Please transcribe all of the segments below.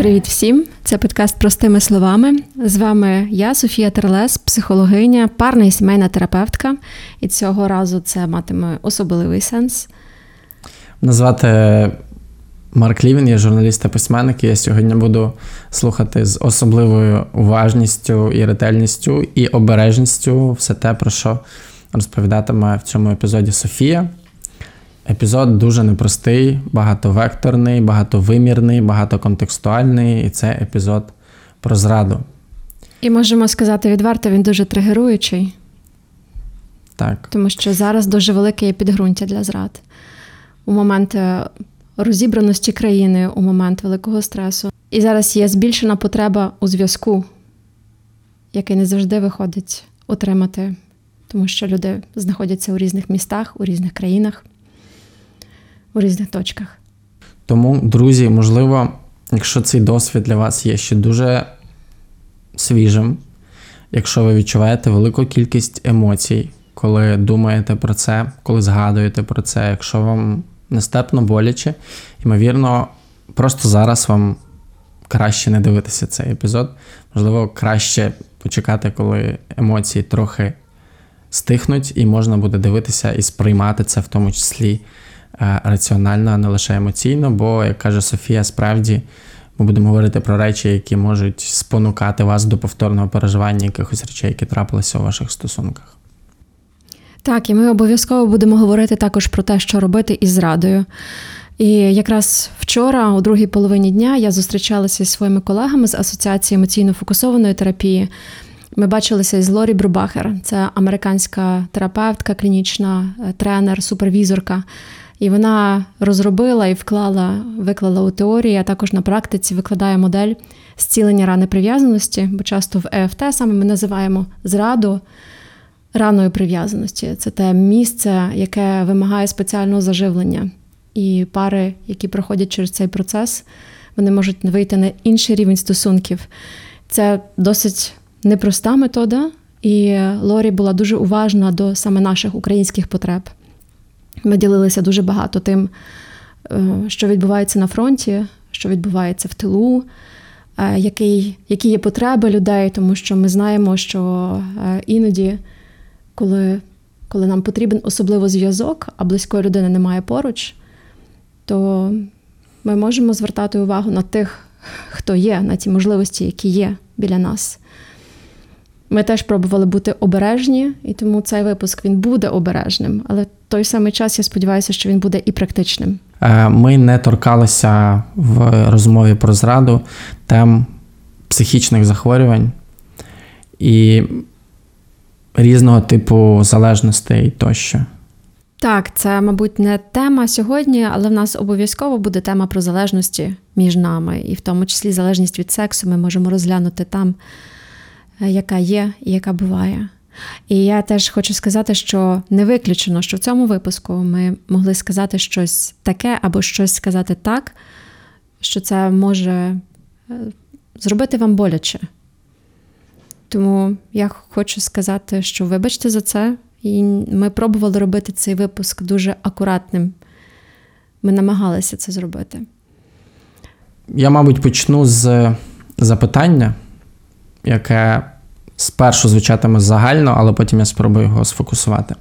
Привіт всім! Це подкаст простими словами. З вами я, Софія Терлес, психологиня, парна і сімейна терапевтка. І цього разу це матиме особливий сенс. Назвати Марк Лівін, я журналіст та письменник. і Я сьогодні буду слухати з особливою уважністю і ретельністю і обережністю все те, про що розповідатиме в цьому епізоді Софія. Епізод дуже непростий, багатовекторний, багатовимірний, багатоконтекстуальний, і це епізод про зраду. І можемо сказати відверто, він дуже тригеруючий. Так. Тому що зараз дуже велике є підґрунтя для зрад. У момент е, розібраності країни, у момент великого стресу. І зараз є збільшена потреба у зв'язку, який не завжди виходить отримати, тому що люди знаходяться у різних містах, у різних країнах у різних точках. Тому, друзі, можливо, якщо цей досвід для вас є ще дуже свіжим, якщо ви відчуваєте велику кількість емоцій, коли думаєте про це, коли згадуєте про це, якщо вам нестепно боляче, ймовірно, просто зараз вам краще не дивитися цей епізод. Можливо, краще почекати, коли емоції трохи стихнуть, і можна буде дивитися і сприймати це в тому числі раціонально, а не лише емоційно, бо, як каже Софія, справді ми будемо говорити про речі, які можуть спонукати вас до повторного переживання якихось речей, які трапилися у ваших стосунках. Так, і ми обов'язково будемо говорити також про те, що робити із зрадою. І якраз вчора, у другій половині дня, я зустрічалася зі своїми колегами з Асоціації емоційно фокусованої терапії. Ми бачилися із Лорі Брубахер, це американська терапевтка, клінічна е, тренер, супервізорка, і вона розробила і вклала, виклала у теорії, а також на практиці викладає модель зцілення рани прив'язаності, бо часто в ЕФТ саме ми називаємо зраду раною прив'язаності. Це те місце, яке вимагає спеціального заживлення. І пари, які проходять через цей процес, вони можуть вийти на інший рівень стосунків. Це досить непроста метода, і Лорі була дуже уважна до саме наших українських потреб. Ми ділилися дуже багато тим, е, що відбувається на фронті, що відбувається в тилу, е, який, які є потреби людей, тому що ми знаємо, що е, іноді, коли коли нам потрібен особливо зв'язок, а близької людини немає поруч, то ми можемо звертати увагу на тих, хто є, на ті можливості, які є біля нас. Ми теж пробували бути обережні, і тому цей випуск він буде обережним. Але в той самий час я сподіваюся, що він буде і практичним. Е, ми не торкалися в розмові про зраду тем психічних захворювань і різного типу залежностей тощо. Так, це, мабуть, не тема сьогодні, але в нас обов'язково буде тема про залежності між нами, і в тому числі залежність від сексу ми можемо розглянути там. Е, яка є і яка буває. І я теж хочу сказати, що не виключено, що в цьому випуску ми могли сказати щось таке або щось сказати так, що це може е, зробити вам боляче. Тому я хочу сказати, що вибачте за це, і ми пробували робити цей випуск дуже акуратним. Ми намагалися це зробити. Я, мабуть, почну з запитання яке спершу звучатиме загально, але потім я спробую його сфокусувати.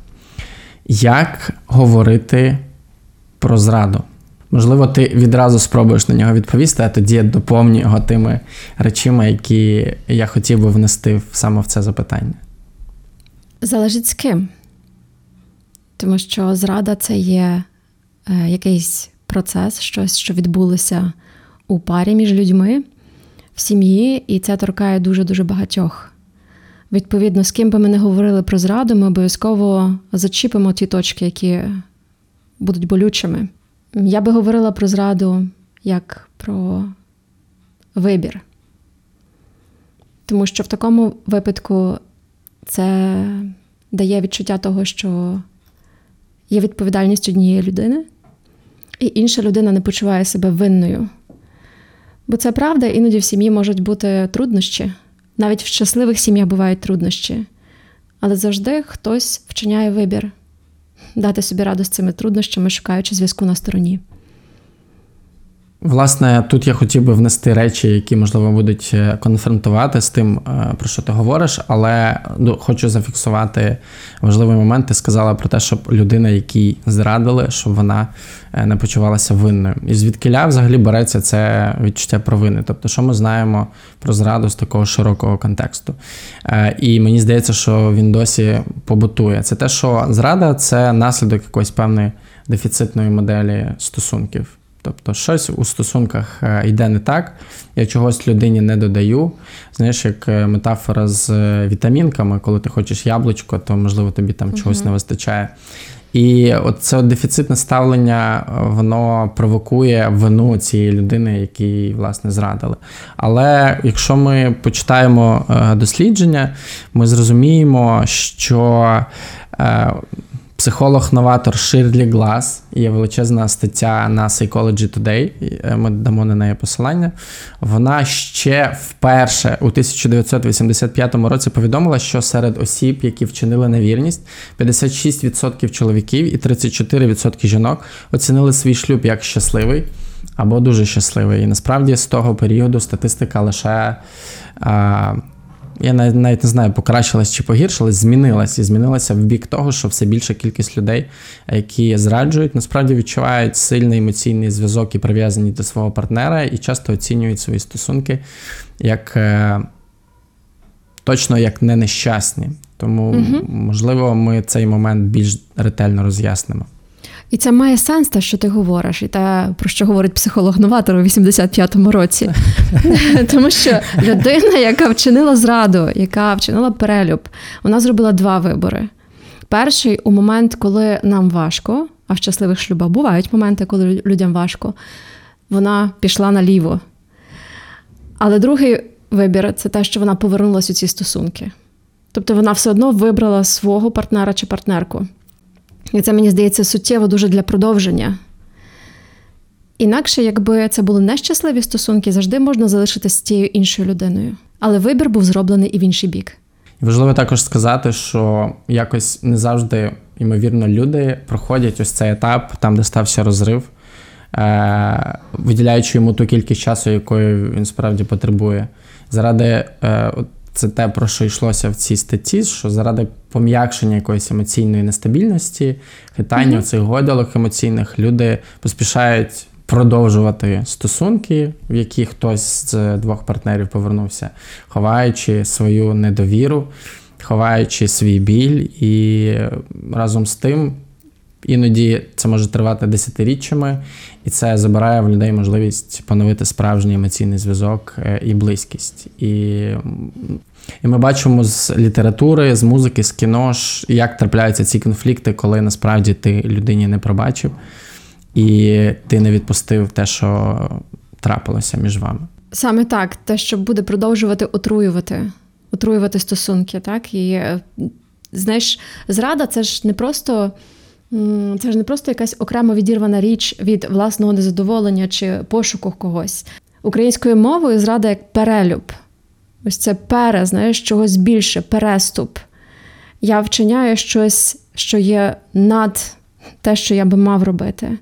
Як говорити про зраду? Можливо, ти відразу спробуєш на нього відповісти, а тоді я доповню його тими речима, які я хотів би внести саме в це запитання. Залежить з ким. Тому що зрада це є е, якийсь процес, щось, що відбулося у парі між людьми в сім'ї, і це торкає дуже-дуже багатьох. Відповідно, з ким би ми не говорили про зраду, ми обов'язково зачіпимо ті точки, які будуть болючими. Я би говорила про зраду як про вибір. Тому що в такому випадку це дає відчуття того, що є відповідальність однієї людини, і інша людина не почуває себе винною Бо це правда, іноді в сім'ї можуть бути труднощі. Навіть в щасливих сім'ях бувають труднощі. Але завжди хтось вчиняє вибір дати собі раду з цими труднощами, шукаючи зв'язку на стороні. Власне, тут я хотів би внести речі, які можливо будуть е, конфронтувати з тим, е, про що ти говориш, але ну, хочу зафіксувати важливий момент. Ти сказала про те, щоб людина, якій зрадили, щоб вона е, не почувалася винною. І звідкиля взагалі береться це відчуття провини. Тобто, що ми знаємо про зраду з такого широкого контексту. І мені здається, що він досі побутує. Це те, що зрада це наслідок якоїсь певної дефіцитної моделі стосунків. Тобто щось у стосунках е, йде не так, я чогось людині не додаю. Знаєш, як е, метафора з е, вітамінками, коли ти хочеш яблучко, то можливо тобі там чогось не вистачає. І от це от дефіцитне ставлення, воно провокує вину цієї людини, якій власне зрадили. Але якщо ми почитаємо дослідження, ми зрозуміємо, що Психолог-новатор Ширлі Глас, є величезна стаття на Psychology Today, е, ми дамо на неї посилання. Вона ще вперше у 1985 році повідомила, що серед осіб, які вчинили невірність, 56% чоловіків і 34% жінок оцінили свій шлюб як щасливий або дуже щасливий. І насправді з того періоду статистика лише. А, я навіть не знаю, покращилась чи погіршилась, змінилась і змінилася в бік того, що все більша кількість людей, які зраджують, насправді відчувають сильний емоційний зв'язок і прив'язаність до свого партнера, і часто оцінюють свої стосунки як е, точно як не нещасні. Тому, угу. можливо, ми цей момент більш ретельно роз'яснимо. І це має сенс, те, що ти говориш, і те, про що говорить психолог-новатор у 85-му році. Тому що людина, яка вчинила зраду, яка вчинила перелюб, вона зробила два вибори. Перший у момент, коли нам важко, а в щасливих шлюбах бувають моменти, коли людям важко, вона пішла наліво. Але другий вибір це те, що вона повернулася у ці стосунки. Тобто вона все одно вибрала свого партнера чи партнерку. І це мені здається суттєво дуже для продовження. Інакше, якби це були нещасливі стосунки, завжди можна залишитися з тією іншою людиною. Але вибір був зроблений і в інший бік. Важливо також сказати, що якось не завжди, ймовірно, люди проходять ось цей етап, там, де стався розрив, е, виділяючи йому ту кількість часу, якої він справді потребує. Заради е, це те, про що йшлося в цій статті, що заради пом'якшення якоїсь емоційної нестабільності, хитання mm-hmm. цих годілок емоційних, люди поспішають продовжувати стосунки, в які хтось з двох партнерів повернувся, ховаючи свою недовіру, ховаючи свій біль, і разом з тим. Іноді це може тривати десятиріччями, і це забирає в людей можливість поновити справжній емоційний зв'язок е, і близькість. І і ми бачимо з літератури, з музики, з кіно, як трапляються ці конфлікти, коли насправді ти людині не пробачив, і ти не відпустив те, що трапилося між вами. Саме так, те, що буде продовжувати отруювати, отруювати стосунки, так і е, знаєш, зрада це ж не просто. Це ж не просто якась окремо відірвана річ від власного незадоволення чи пошуку когось. Українською мовою зрада як перелюб. Ось це пере, знаєш, чогось більше, переступ. Я вчиняю щось, що є над те, що я би мав робити.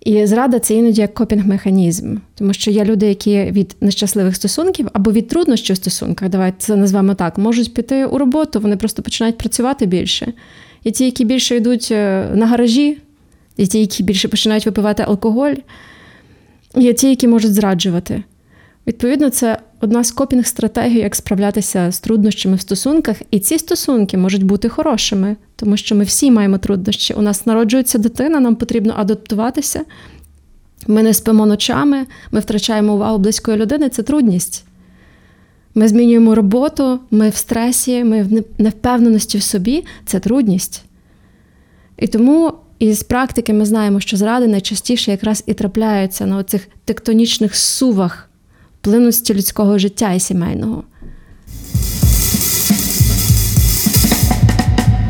І зрада це іноді як копінг-механізм, тому що є люди, які від нещасливих стосунків або від труднощів в стосунках, давайте це назвемо так, можуть піти у роботу, вони просто починають працювати більше. Є ті, які більше йдуть е, на гаражі, є ті, які більше починають випивати алкоголь, є ті, які можуть зраджувати. Відповідно, це одна з копінг стратегій, як справлятися з труднощами в стосунках, і ці стосунки можуть бути хорошими, тому що ми всі маємо труднощі. У нас народжується дитина, нам потрібно адаптуватися. Ми не спимо ночами, ми втрачаємо увагу близької людини це трудність. Ми змінюємо роботу, ми в стресі, ми в невпевненості в собі це трудність. І тому із практики ми знаємо, що зради найчастіше якраз і трапляються на оцих тектонічних сувах плинності людського життя і сімейного.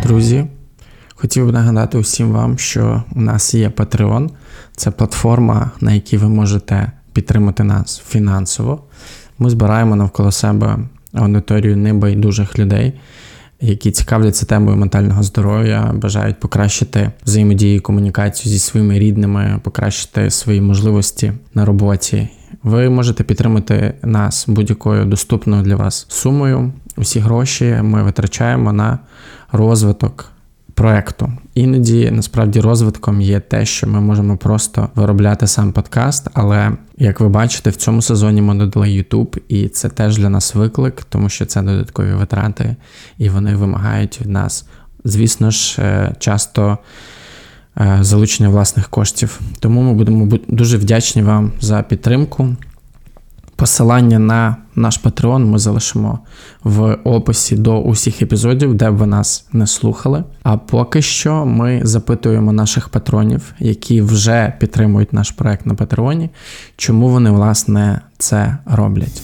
Друзі, хотів би нагадати усім вам, що у нас є Patreon. Це платформа, на якій ви можете підтримати нас фінансово. Ми збираємо навколо себе аудиторію небайдужих людей, які цікавляться темою ментального здоров'я, бажають покращити взаємодію і комунікацію зі своїми рідними, покращити свої можливості на роботі. Ви можете підтримати нас будь-якою доступною для вас сумою. Усі гроші ми витрачаємо на розвиток проекту. Іноді насправді розвитком є те, що ми можемо просто виробляти сам подкаст. Але як ви бачите, в цьому сезоні ми додали YouTube, і це теж для нас виклик, тому що це додаткові витрати, і вони вимагають від нас, звісно ж, е, часто. е, Залучення власних коштів. Тому ми будемо дуже вдячні вам за підтримку. Посилання на наш Patreon ми залишимо в описі до усіх епізодів, де б ви нас не слухали. А поки що ми запитуємо наших патронів, які вже підтримують наш проект на Патреоні, чому вони власне це роблять.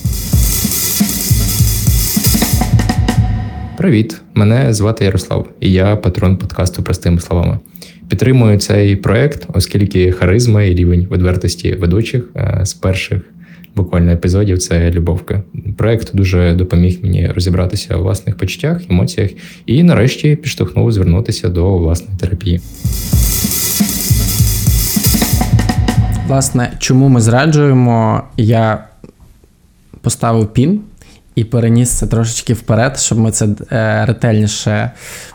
Привіт, мене звати Ярослав, і я патрон подкасту простими словами. Підтримую цей проект, оскільки харизма і рівень відвертості ведучих е, з перших буквально епізодів це любовка. Проект дуже допоміг мені розібратися у власних почуттях, емоціях і нарешті підштовхнув звернутися до власної терапії. Власне, чому ми зраджуємо, я поставив пін і переніс це трошечки вперед, щоб ми це е, ретельніше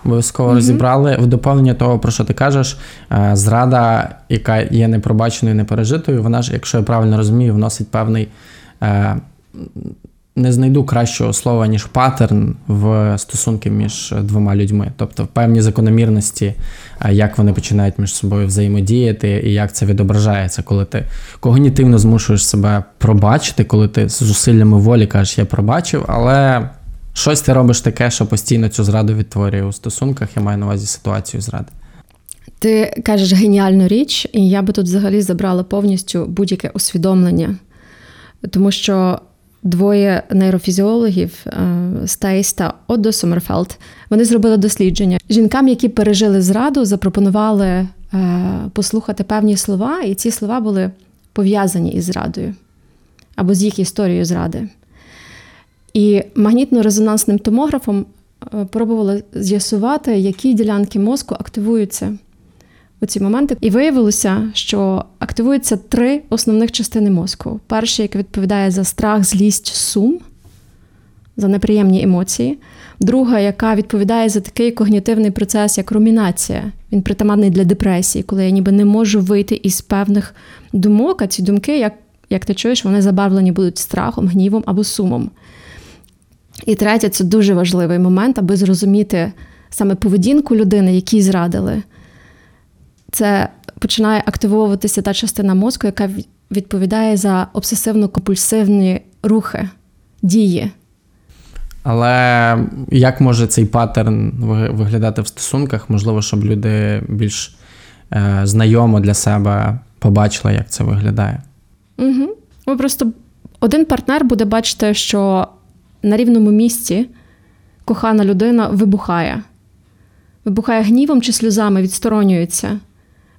обов'язково розібрали. В доповнення того, про що ти кажеш, е, зрада, яка є непробаченою, непережитою, вона ж, якщо я правильно розумію, вносить певний. Е, не знайду кращого слова, ніж паттерн в стосунки між двома людьми. Тобто певні закономірності, е, як вони починають між собою взаємодіяти, і як це відображається, коли ти когнітивно змушуєш себе пробачити, коли ти з зусиллями волі кажеш, я пробачив, але щось ти робиш таке, що постійно цю зраду відтворює у стосунках. Я маю на увазі ситуацію зради. Ти кажеш геніальну річ, і я би тут взагалі забрала повністю будь-яке усвідомлення, тому що двоє нейрофізіологів е, Стейс та Одо Сомерфелд вони зробили дослідження. Жінкам, які пережили зраду, запропонували е, послухати певні слова, і ці слова були пов'язані із зрадою або з їх історією зради. І магнітно-резонансним томографом е, пробували з'ясувати, які ділянки мозку активуються у ці моменти. І виявилося, що активуються три основних частини мозку: перша, яка відповідає за страх, злість, сум, за неприємні емоції. Друга, яка відповідає за такий когнітивний процес, як румінація. Він притаманний для депресії, коли я ніби не можу вийти із певних думок, а ці думки, як, як ти чуєш, вони забарвлені будуть страхом, гнівом або сумом. І третє, це дуже важливий момент, аби зрозуміти саме поведінку людини, якій зрадили. Це починає активовуватися та частина мозку, яка відповідає за обсесивно-компульсивні рухи, дії. Але як може цей паттерн виглядати в стосунках? Можливо, щоб люди більш е, знайомо для себе побачили, як це виглядає. Угу. Ви просто один партнер буде бачити, що на рівному місці кохана людина вибухає. Вибухає гнівом чи сльозами, відсторонюється,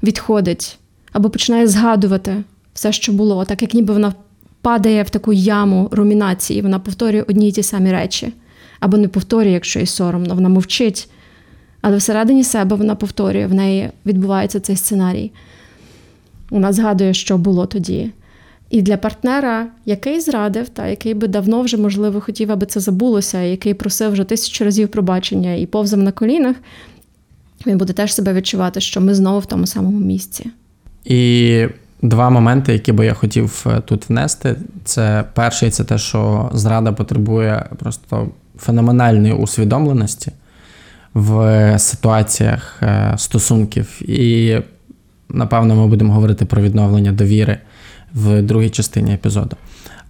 відходить або починає згадувати все, що було, так як ніби вона падає в таку яму румінації, вона повторює одні й ті самі речі. Або не повторює, якщо їй соромно, вона мовчить. Але всередині себе вона повторює, в неї відбувається цей сценарій. Вона згадує, що було тоді. І для партнера, який зрадив, та який би давно вже, можливо, хотів, аби це забулося, який просив вже тисячу разів пробачення і повзав на колінах, він буде теж себе відчувати, що ми знову в тому самому місці. І два моменти, які би я хотів е, тут внести, це перший це те, що зрада потребує просто феноменальної усвідомленості в ситуаціях е, стосунків. І, напевно, ми будемо говорити про відновлення довіри в другій частині епізоду.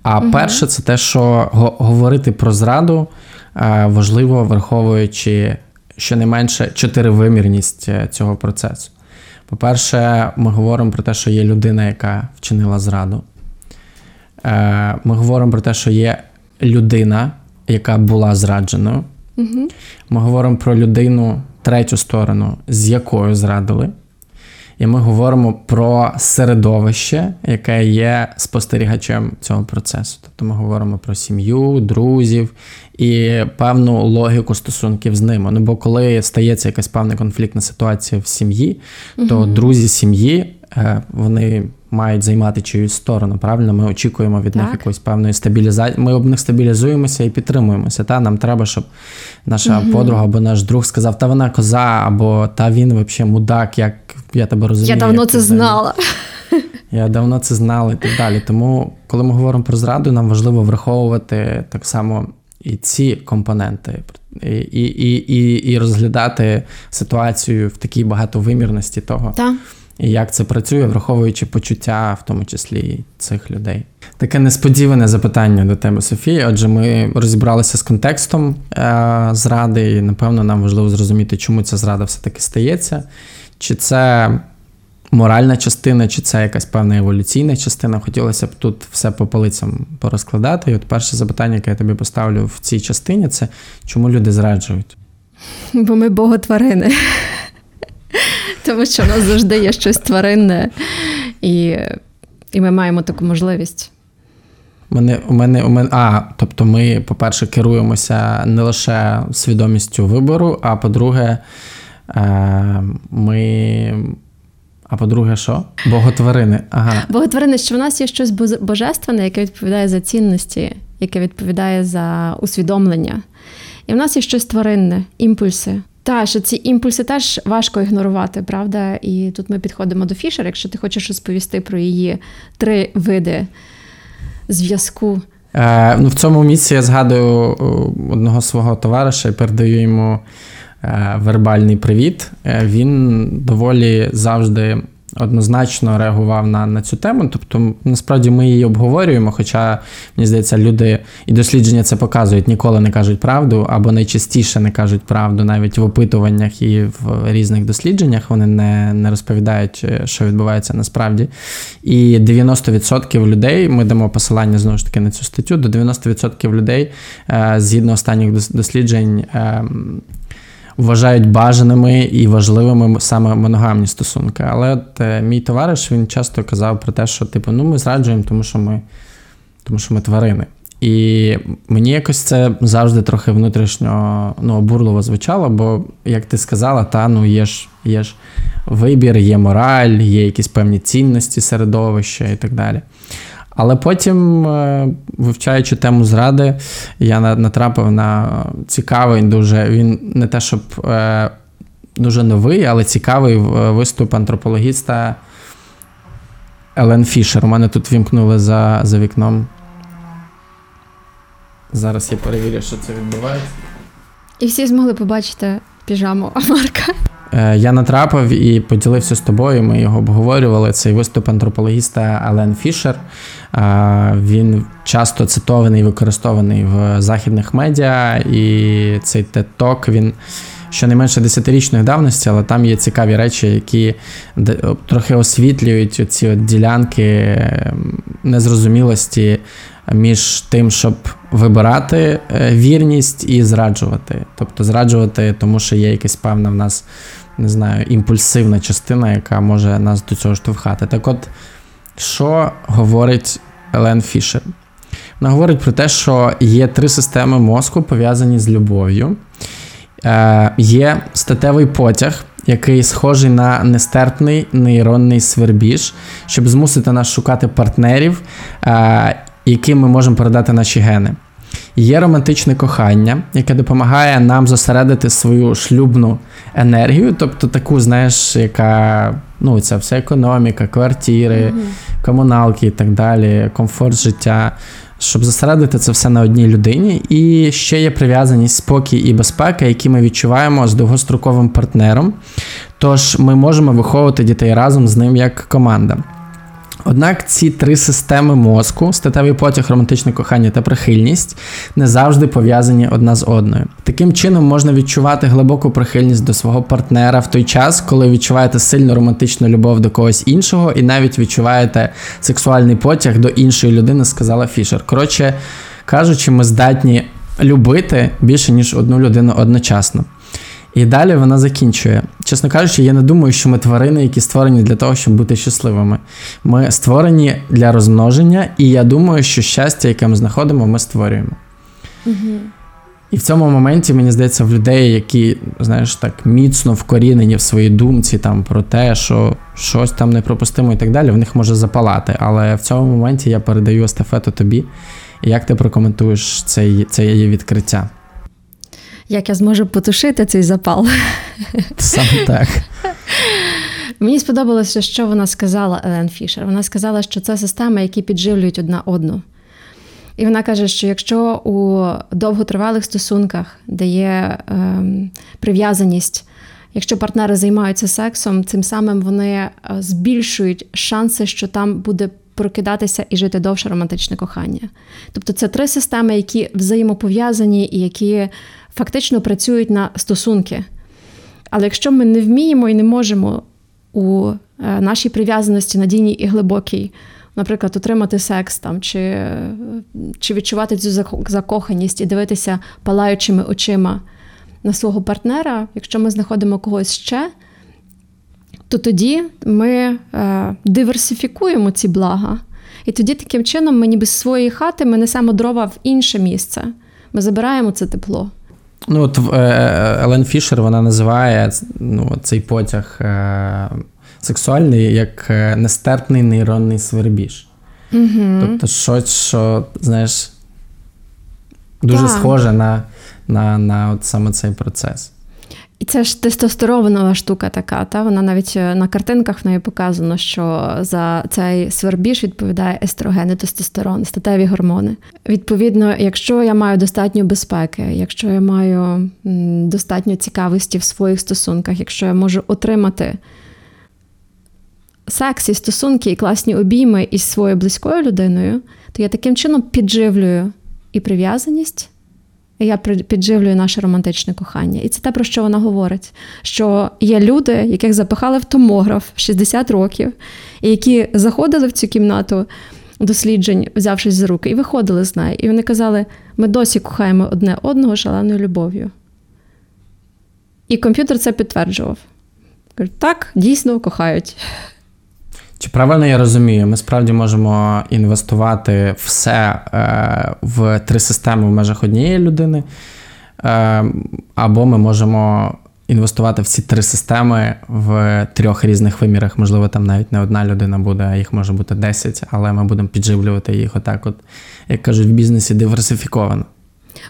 А Мгм. перше, це те, що говорити про зраду е, важливо, враховуючи щонайменше чотиривимірність е, цього процесу. По-перше, ми говоримо про те, що є людина, яка вчинила зраду. Е, Ми говоримо про те, що є людина, яка була зрадженою. Угу. Ми говоримо про людину третю сторону, з якою зрадили. І ми говоримо про середовище, яке є спостерігачем цього процесу. Тобто ми говоримо про сім'ю, друзів і певну логіку стосунків з ними. Ну бо коли стається якась певна конфліктна ситуація в сім'ї, то друзі сім'ї вони мають займати чиюсь сторону. Правильно, ми очікуємо від них якоїсь певної стабілізації. Ми об них стабілізуємося і підтримуємося. Та нам треба, щоб наша подруга або наш друг сказав, та вона коза, або та він взагалі мудак, як я тебе розумію. Я давно це знала. Я давно це знала і так далі. Тому, коли ми говоримо про зраду, нам важливо враховувати так само і ці компоненти, і, і, і, і розглядати ситуацію в такій багатовимірності того, Так. І як це працює, враховуючи почуття, в тому числі цих людей. Таке несподіване запитання до тебе, Софія. Отже, ми розібралися з контекстом е- зради, і напевно нам важливо зрозуміти, чому ця зрада все-таки стається. Чи це моральна частина, чи це якась певна еволюційна частина. Хотілося б тут все по полицям порозкладати. І от перше запитання, яке я тобі поставлю в цій частині, це чому люди зраджують? Бо ми боготварини. Тому що в нас завжди є щось тваринне, і, і ми маємо таку можливість. У мене, у мене, у мене, а, тобто ми, по-перше, керуємося не лише свідомістю вибору, а по-друге, е, ми. А по-друге, що? Боготварини. Ага. Боготварини, що в нас є щось божественне, яке відповідає за цінності, яке відповідає за усвідомлення. І в нас є щось тваринне, імпульси. Та, що ці імпульси теж важко ігнорувати, правда? І тут ми підходимо до Фішер, якщо ти хочеш розповісти про її три види зв'язку. Е, ну, в цьому місці я згадую одного свого товариша і передаю йому е, вербальний привіт. Е, він доволі завжди однозначно реагував на, на цю тему. Тобто, насправді ми її обговорюємо, хоча, мені здається, люди і дослідження це показують, ніколи не кажуть правду, або найчастіше не кажуть правду, навіть в опитуваннях і в різних дослідженнях вони не, не розповідають, е, що відбувається насправді. І 90% людей, ми дамо посилання знову ж таки на цю статтю, до 90% людей, е, згідно останніх дос- досліджень, е, вважають бажаними і важливими саме моногамні стосунки. Але от, е, мій товариш він часто казав про те, що типу, ну ми зраджуємо, тому що ми, тому що ми тварини. І мені якось це завжди трохи внутрішньо ну, обурливо звучало, бо, як ти сказала, та ну є ж, є ж вибір, є мораль, є якісь певні цінності середовища і так далі. Але потім, е, вивчаючи тему зради, я натрапив на цікавий дуже. Він не те, щоб е, дуже новий, але цікавий е, виступ антропологіста Елен Фішер. У мене тут вімкнули за, за вікном. Зараз я перевірю, що це відбувається. І всі змогли побачити піжаму Марка. Е, Я натрапив і поділився з тобою. Ми його обговорювали. Цей виступ антропологіста Ален Фішер. Е, Він часто цитований і використований в західних медіа, і цей TED-Talk, він щонайменше десятирічної давності, але там є цікаві речі, які трохи освітлюють ці ділянки ем, незрозумілості між тим, щоб вибирати е, вірність і зраджувати. Тобто зраджувати, тому що є якась певна в нас, не знаю, імпульсивна частина, яка може нас до цього штовхати. Так от, що говорить Елен Фішер? Вона говорить про те, що є три системи мозку, пов'язані з любов'ю. Е, є статевий потяг, який схожий на нестерпний нейронний свербіж, щоб змусити нас шукати партнерів, е, яким ми можемо передати наші гени. Є романтичне кохання, яке допомагає нам зосередити свою шлюбну енергію, тобто таку, знаєш, яка ну, це все економіка, квартири, комуналки і так далі, комфорт життя, щоб зосередити це все на одній людині. І ще є прив'язаність, спокій і безпека, які ми відчуваємо з довгостроковим партнером. Тож ми можемо виховувати дітей разом з ним як команда. Однак ці три системи мозку, статевий потяг, романтичне кохання та прихильність, не завжди пов'язані одна з одною. Таким чином можна відчувати глибоку прихильність до свого партнера в той час, коли відчуваєте сильну романтичну любов до когось іншого, і навіть відчуваєте сексуальний потяг до іншої людини, сказала Фішер. Коротше кажучи, ми здатні любити більше ніж одну людину одночасно. І далі вона закінчує. Чесно кажучи, я не думаю, що ми тварини, які створені для того, щоб бути щасливими. Ми створені для розмноження, і я думаю, що щастя, яке ми знаходимо, ми створюємо. І в цьому моменті, мені здається, в людей, які, знаєш, так міцно вкорінені в своїй думці там про те, що щось там непропустимо і так далі, в них може запалати. Але в цьому моменті я передаю естафету тобі. Як ти прокоментуєш це, це її відкриття? Як я зможу потушити цей запал? Саме так. Мені сподобалося, що вона сказала Елен Фішер. Вона сказала, що це системи, які підживлюють одна одну. І вона каже, що якщо у довготривалих стосунках, де є ем, прив'язаність, якщо партнери займаються сексом, цим самим вони е, збільшують шанси, що там буде прокидатися і жити довше романтичне кохання. Тобто це три системи, які взаємопов'язані і які фактично працюють на стосунки. Але якщо ми не вміємо і не можемо у е, нашій прив'язаності надійній і глибокій, наприклад, отримати секс там, чи, чи відчувати цю закоханість і дивитися палаючими очима на свого партнера, якщо ми знаходимо когось ще, то тоді ми е, диверсифікуємо ці блага. І тоді таким чином ми ніби з своєї хати ми несемо дрова в інше місце. Ми забираємо це тепло. Ну, от е, Елен Фішер вона називає ну, цей потяг е, сексуальний як е, нестерпний нейронний свербіж. Угу. Тобто щось, що, знаєш, дуже Так. схоже на, на, на от саме цей процес. І це ж тестостеронова штука така. Та? Вона навіть е, на картинках в неї показано, що за цей свербіж відповідає естроген і тестостерон, статеві гормони. Відповідно, якщо я маю достатньо безпеки, якщо я маю достатньо цікавості в своїх стосунках, якщо я можу отримати секс і стосунки і класні обійми із своєю близькою людиною, то я таким чином підживлюю і прив'язаність, я підживлюю наше романтичне кохання. І це те, про що вона говорить: що є люди, яких запихали в томограф 60 років, і які заходили в цю кімнату досліджень, взявшись за руки, і виходили з неї. І вони казали: ми досі кохаємо одне одного шаленою любов'ю. І комп'ютер це підтверджував. Так, дійсно кохають. Чи правильно я розумію, ми справді можемо інвестувати все е, в три системи в межах однієї людини, е, або ми можемо інвестувати в ці три системи в трьох різних вимірах. Можливо, там навіть не одна людина буде, а їх може бути 10, але ми будемо підживлювати їх отак, от, як кажуть, в бізнесі диверсифіковано.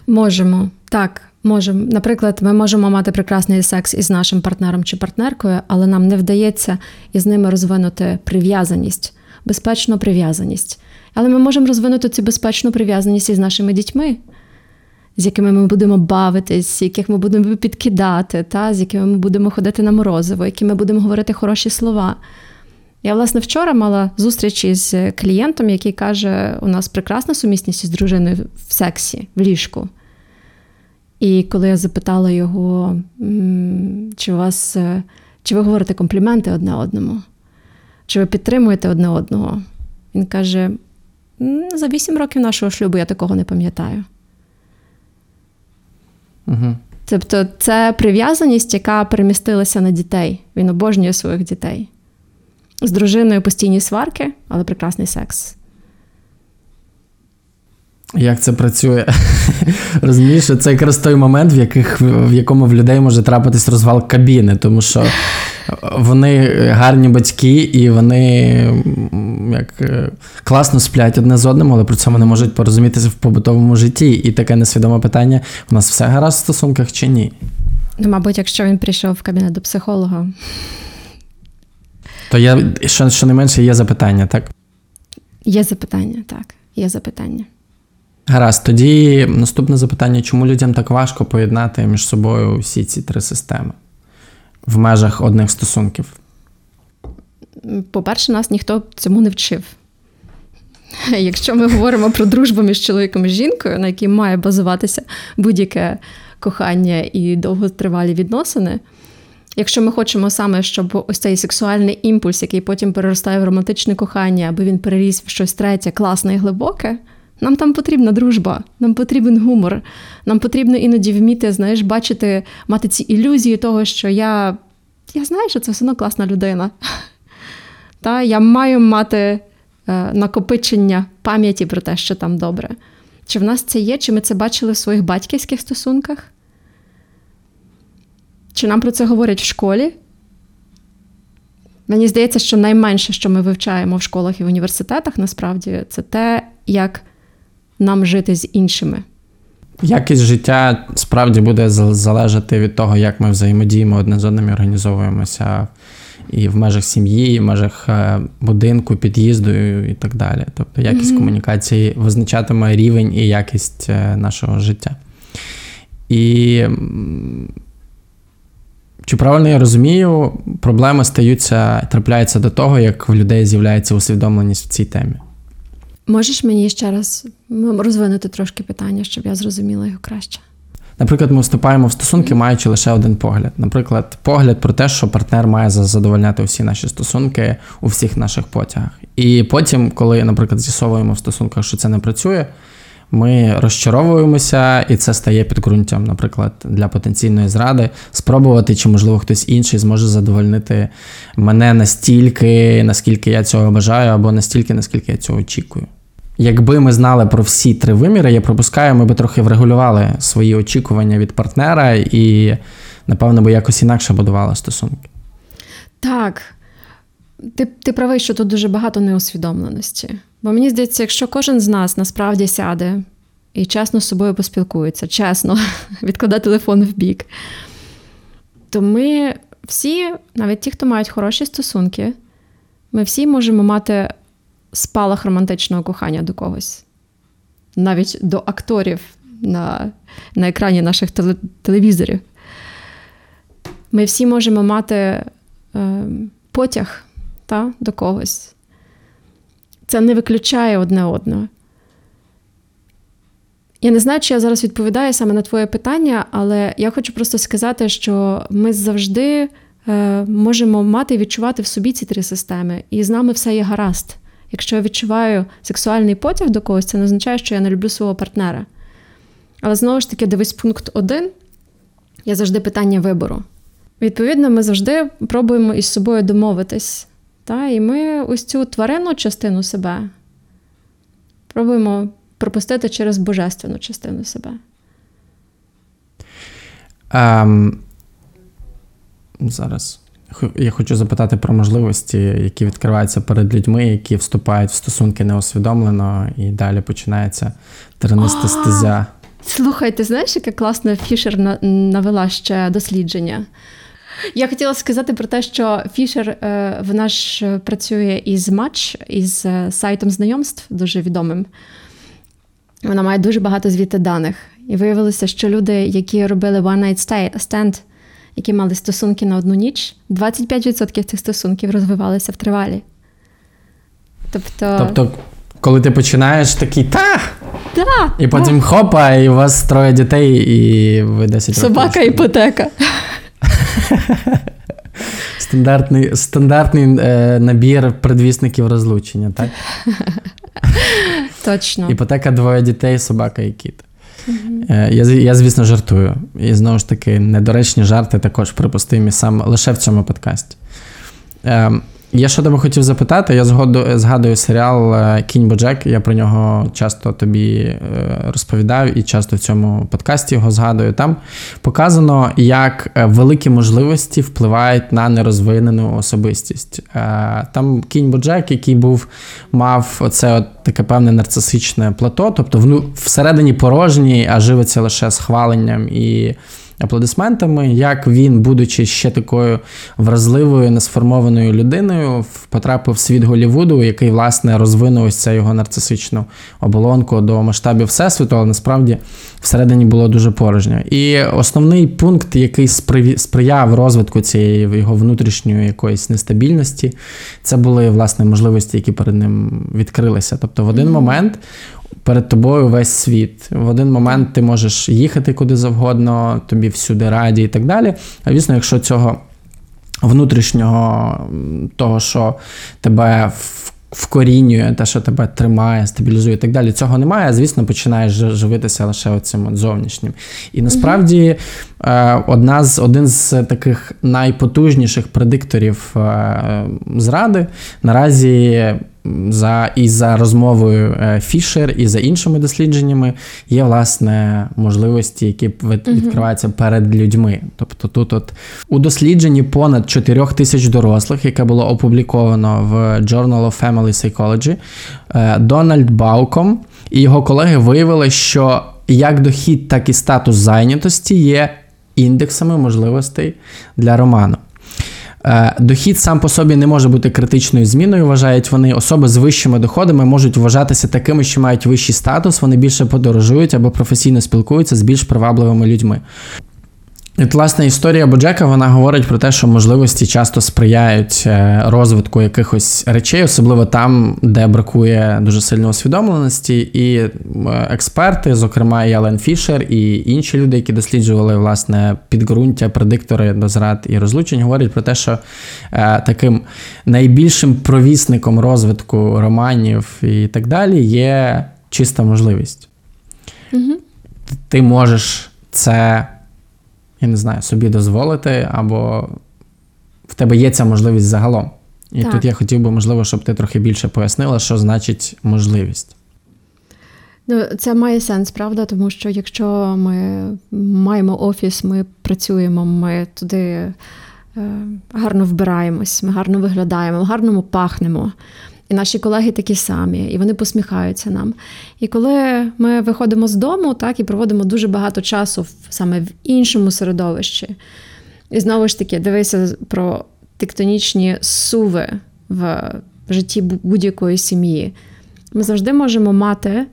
Можемо, так, можемо. Наприклад, ми можемо мати прекрасний секс із нашим партнером чи партнеркою, але нам не вдається із ними розвинути прив'язаність, безпечну прив'язаність. Але ми можемо розвинути цю безпечну прив'язаність із нашими дітьми, з якими ми будемо бавитись, яких ми будемо підкидати, та, з якими ми будемо ходити на морозиво, які ми будемо говорити хороші слова. Я, власне, вчора мала зустріч із клієнтом, який каже: у нас прекрасна сумісність із дружиною в сексі, в ліжку. І коли я запитала його, чи у вас, е, чи ви говорите компліменти одне одному, чи ви підтримуєте одне одного, він каже: за вісім років нашого шлюбу я такого не пам'ятаю. Угу. Тобто, це прив'язаність, яка перемістилася на дітей. Він обожнює своїх дітей. З дружиною постійні сварки, але прекрасний секс. Як це працює? Розумієш, що це якраз той момент, в, яких, в якому в людей може трапитись розвал кабіни, тому що вони гарні батьки і вони як, е, класно сплять одне з одним, але при цьому не можуть порозумітися в побутовому житті. І таке несвідоме питання: у нас все гаразд в стосунках чи ні? Ну, мабуть, якщо він прийшов в кабінет до психолога, То я що, що не менше є запитання, так? є запитання, так, є запитання. Гаразд, тоді наступне запитання: чому людям так важко поєднати між собою всі ці три системи в межах одних стосунків? По-перше, нас ніхто цьому не вчив. Якщо ми говоримо про дружбу між чоловіком і жінкою, на якій має базуватися будь-яке кохання і довготривалі відносини. Якщо ми хочемо саме, щоб ось цей сексуальний імпульс, який потім переростає в романтичне кохання, аби він переріс в щось третє, класне і глибоке, Нам там потрібна дружба, нам потрібен гумор. Нам потрібно іноді вміти, знаєш, бачити, мати ці ілюзії того, що я, я знаю, що це все одно класна людина. Та я маю мати е, накопичення пам'яті про те, що там добре. Чи в нас це є, чи ми це бачили в своїх батьківських стосунках? Чи нам про це говорять в школі? Мені здається, що найменше, що ми вивчаємо в школах і в університетах, насправді, це те, як нам жити з іншими. Якість життя справді буде залежати від того, як ми взаємодіємо одне з одним і організовуємося і в межах сім'ї, і в межах е, будинку, під'їзду і так далі. Тобто якість комунікації визначатиме рівень і якість е, нашого життя. І чи правильно я розумію, проблеми стаються, трапляються до того, як в людей з'являється усвідомленість в цій темі. Можеш мені ще раз розвинути трошки питання, щоб я зрозуміла його краще? Наприклад, ми вступаємо в стосунки, маючи лише один погляд. Наприклад, погляд про те, що партнер має за- задовольняти всі наші стосунки у всіх наших потягах. І потім, коли, наприклад, з'ясовуємо в стосунках, що це не працює, ми розчаровуємося, і це стає підґрунтям, наприклад, для потенційної зради, спробувати, чи можливо хтось інший зможе задовольнити мене настільки, наскільки я цього бажаю, або настільки, наскільки я цього очікую. Якби ми знали про всі три виміри, я припускаю, ми би трохи врегулювали свої очікування від партнера і, напевно, би якось інакше будували стосунки. Так. Ти, ти правий, що тут дуже багато неусвідомленості. Бо мені здається, якщо кожен з нас насправді сяде і чесно з собою поспілкується, чесно, відкладе телефон в бік, то ми всі, навіть ті, хто мають хороші стосунки, ми всі можемо мати спалах романтичного кохання до когось. Навіть до акторів на, на екрані наших теле, телевізорів. Ми всі можемо мати е, потяг та, до когось. Це не виключає одне одного. Я не знаю, чи я зараз відповідаю саме на твоє питання, але я хочу просто сказати, що ми завжди е, можемо мати і відчувати в собі ці три системи, і з нами все є гаразд. Якщо я відчуваю сексуальний потяг до когось, це не означає, що я не люблю свого партнера. Але знову ж таки, дивись пункт один є завжди питання вибору. Відповідно, ми завжди пробуємо із собою домовитись. Та? І ми ось цю тваринну частину себе пробуємо пропустити через божественну частину себе. Ем, зараз. Я хочу запитати про можливості, які відкриваються перед людьми, які вступають в стосунки неусвідомлено, і далі починається терниста стезя. Слухай, ти знаєш, яке класне Фішер навела ще дослідження? Я хотіла сказати про те, що Фішер е, вона ж е, працює із матч, із е, сайтом знайомств, дуже відомим. Вона має дуже багато звідти даних. І виявилося, що люди, які робили One Night Stand, які мали стосунки на одну ніч, 25% цих стосунків розвивалися в тривалі. Тобто, Тобто, коли ти починаєш такий та, да, і потім хопа, і у вас троє дітей, і ви 10 років. собака іпотека. Стандартний, стандартний е, набір предвісників розлучення, так? Точно. Іпотека двоє дітей, собака і кіт. Е, Я, я, звісно, жартую. І знову ж таки, недоречні жарти також припустимі сам лише в цьому подкасті. Е, Я що тебе хотів запитати, я згоду, згадую серіал е, Кінь Боджек. Я про нього часто тобі е, розповідав і часто в цьому подкасті його згадую. Там показано, як е, великі можливості впливають на нерозвинену особистість. Там кінь Боджек, який був, мав оце от таке певне нарцисичне плато, тобто вну, всередині порожній, а живиться лише схваленням і аплодисментами, як він, будучи ще такою вразливою, несформованою людиною, потрапив в світ Голлівуду, який, власне, розвинув ось цю його нарцисичну оболонку до масштабів Всесвіту, але насправді всередині було дуже порожньо. І основний пункт, який спри- сприяв розвитку цієї його внутрішньої якоїсь нестабільності, це були власне можливості, які перед ним відкрилися. Тобто, в один момент перед тобою весь світ. В один момент ти можеш їхати куди завгодно, тобі всюди раді і так далі. А звісно, якщо цього внутрішнього того, що тебе в вкорінює те, що тебе тримає, стабілізує і так далі. Цього немає, звісно, починаєш живитися лише оцим от зовнішнім. І насправді е, одна з, один з таких найпотужніших предикторів е, зради наразі за, і за розмовою Фішер, і за іншими дослідженнями є власне можливості, які від- відкриваються перед людьми. Тобто тут, от у дослідженні понад 4 тисяч дорослих, яке було опубліковано в Journal of Family Psychology, е, Дональд Бауком і його колеги виявили, що як дохід, так і статус зайнятості є індексами можливостей для роману. Е, Дохід сам по собі не може бути критичною зміною, вважають вони. Особи з вищими доходами можуть вважатися такими, що мають вищий статус, вони більше подорожують або професійно спілкуються з більш привабливими людьми. От, власне, історія Боджека вона говорить про те, що можливості часто сприяють е, розвитку якихось речей, особливо там, де бракує дуже сильно усвідомленості. І е, експерти, зокрема і Ален Фішер, і інші люди, які досліджували власне підґрунтя, предиктори до зрад і розлучень, говорять про те, що е, таким найбільшим провісником розвитку романів і так далі є чиста можливість. Угу. Ти можеш це я не знаю, собі дозволити, або в тебе є ця можливість загалом. І Так. тут я хотів би, можливо, щоб ти трохи більше пояснила, що значить можливість. Ну, це має сенс, правда? Тому що якщо ми маємо офіс, ми працюємо, ми туди е, гарно вбираємось, ми гарно виглядаємо, гарно пахнемо. І наші колеги такі самі, і вони посміхаються нам. І коли ми виходимо з дому, так і проводимо дуже багато часу саме в іншому середовищі. І знову ж таки, дивися про тектонічні суви в житті будь-якої сім'ї. Ми завжди можемо мати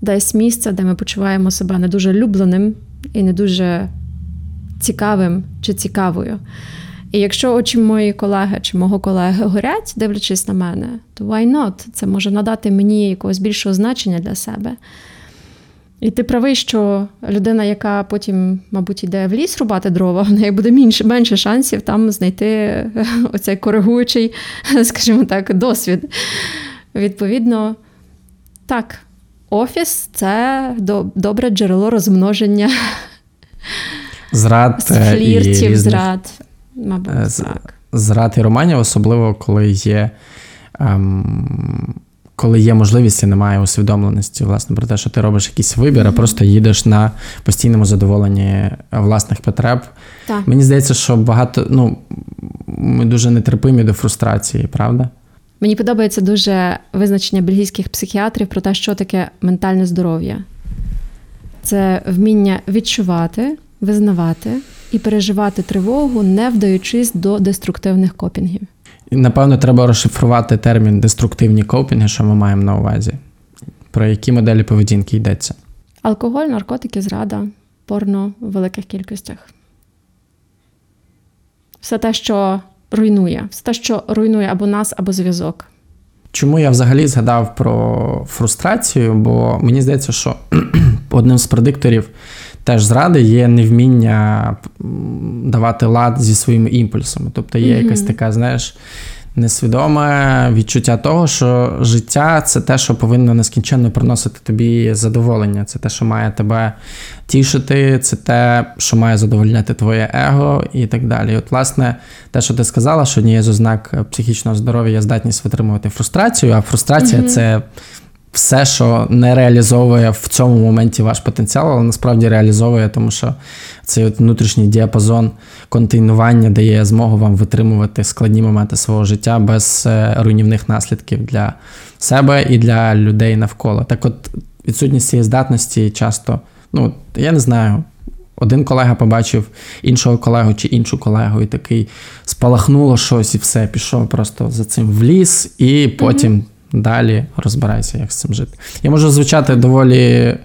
десь місце, де ми почуваємо себе не дуже любленим і не дуже цікавим чи цікавою. І якщо очі моєї колеги чи мого колеги горять, дивлячись на мене, то why not? Це може надати мені якогось більшого значення для себе. І ти правий, що людина, яка потім, мабуть, йде в ліс рубати дрова, в неї буде менше, менше шансів там знайти оцей коригуючий, скажімо так, досвід. Відповідно, так, офіс це добре джерело розмноження Зрад е, і фліртів, різних зрад. Мабуть, е, з- так. зрад і романів, особливо коли є. Ем, коли є можливість і немає усвідомленості, власне, про те, що ти робиш якийсь вибір, а просто їдеш на постійному задоволенні власних потреб. Так. Мені здається, що багато, ну, ми дуже нетерпимі до фрустрації, правда? Мені подобається дуже визначення бельгійських психіатрів про те, що таке ментальне здоров'я. Це вміння відчувати, визнавати і переживати тривогу, не вдаючись до деструктивних копінгів. Напевно, треба розшифрувати термін деструктивні копінги, що ми маємо на увазі. Про які моделі поведінки йдеться. Алкоголь, наркотики, зрада, порно в великих кількостях. Все те, що руйнує, все те, що руйнує або нас, або зв'язок. Чому я взагалі згадав про фрустрацію? Бо мені здається, що одним з предикторів теж зради є невміння давати лад зі своїми імпульсами. Тобто є Мгм. якась така, знаєш, несвідоме відчуття того, що життя це те, що повинно нескінченно приносити тобі задоволення. Це те, що має тебе тішити, це те, що має задовольняти твоє его і так далі. І От, власне, те, що ти сказала, що однією з ознак психічного здоров'я є здатність витримувати фрустрацію, а фрустрація Мгм. це все, що не реалізовує в цьому моменті ваш потенціал, але насправді реалізовує, тому що цей от внутрішній діапазон контейнування дає змогу вам витримувати складні моменти свого життя без е, руйнівних наслідків для себе і для людей навколо. Так от відсутність цієї здатності часто, ну я не знаю. Один колега побачив іншого колегу чи іншу колегу, і такий спалахнуло щось, і все, пішов просто за цим в ліс, і потім далі розбирайся, як з цим жити. Я можу звучати доволі,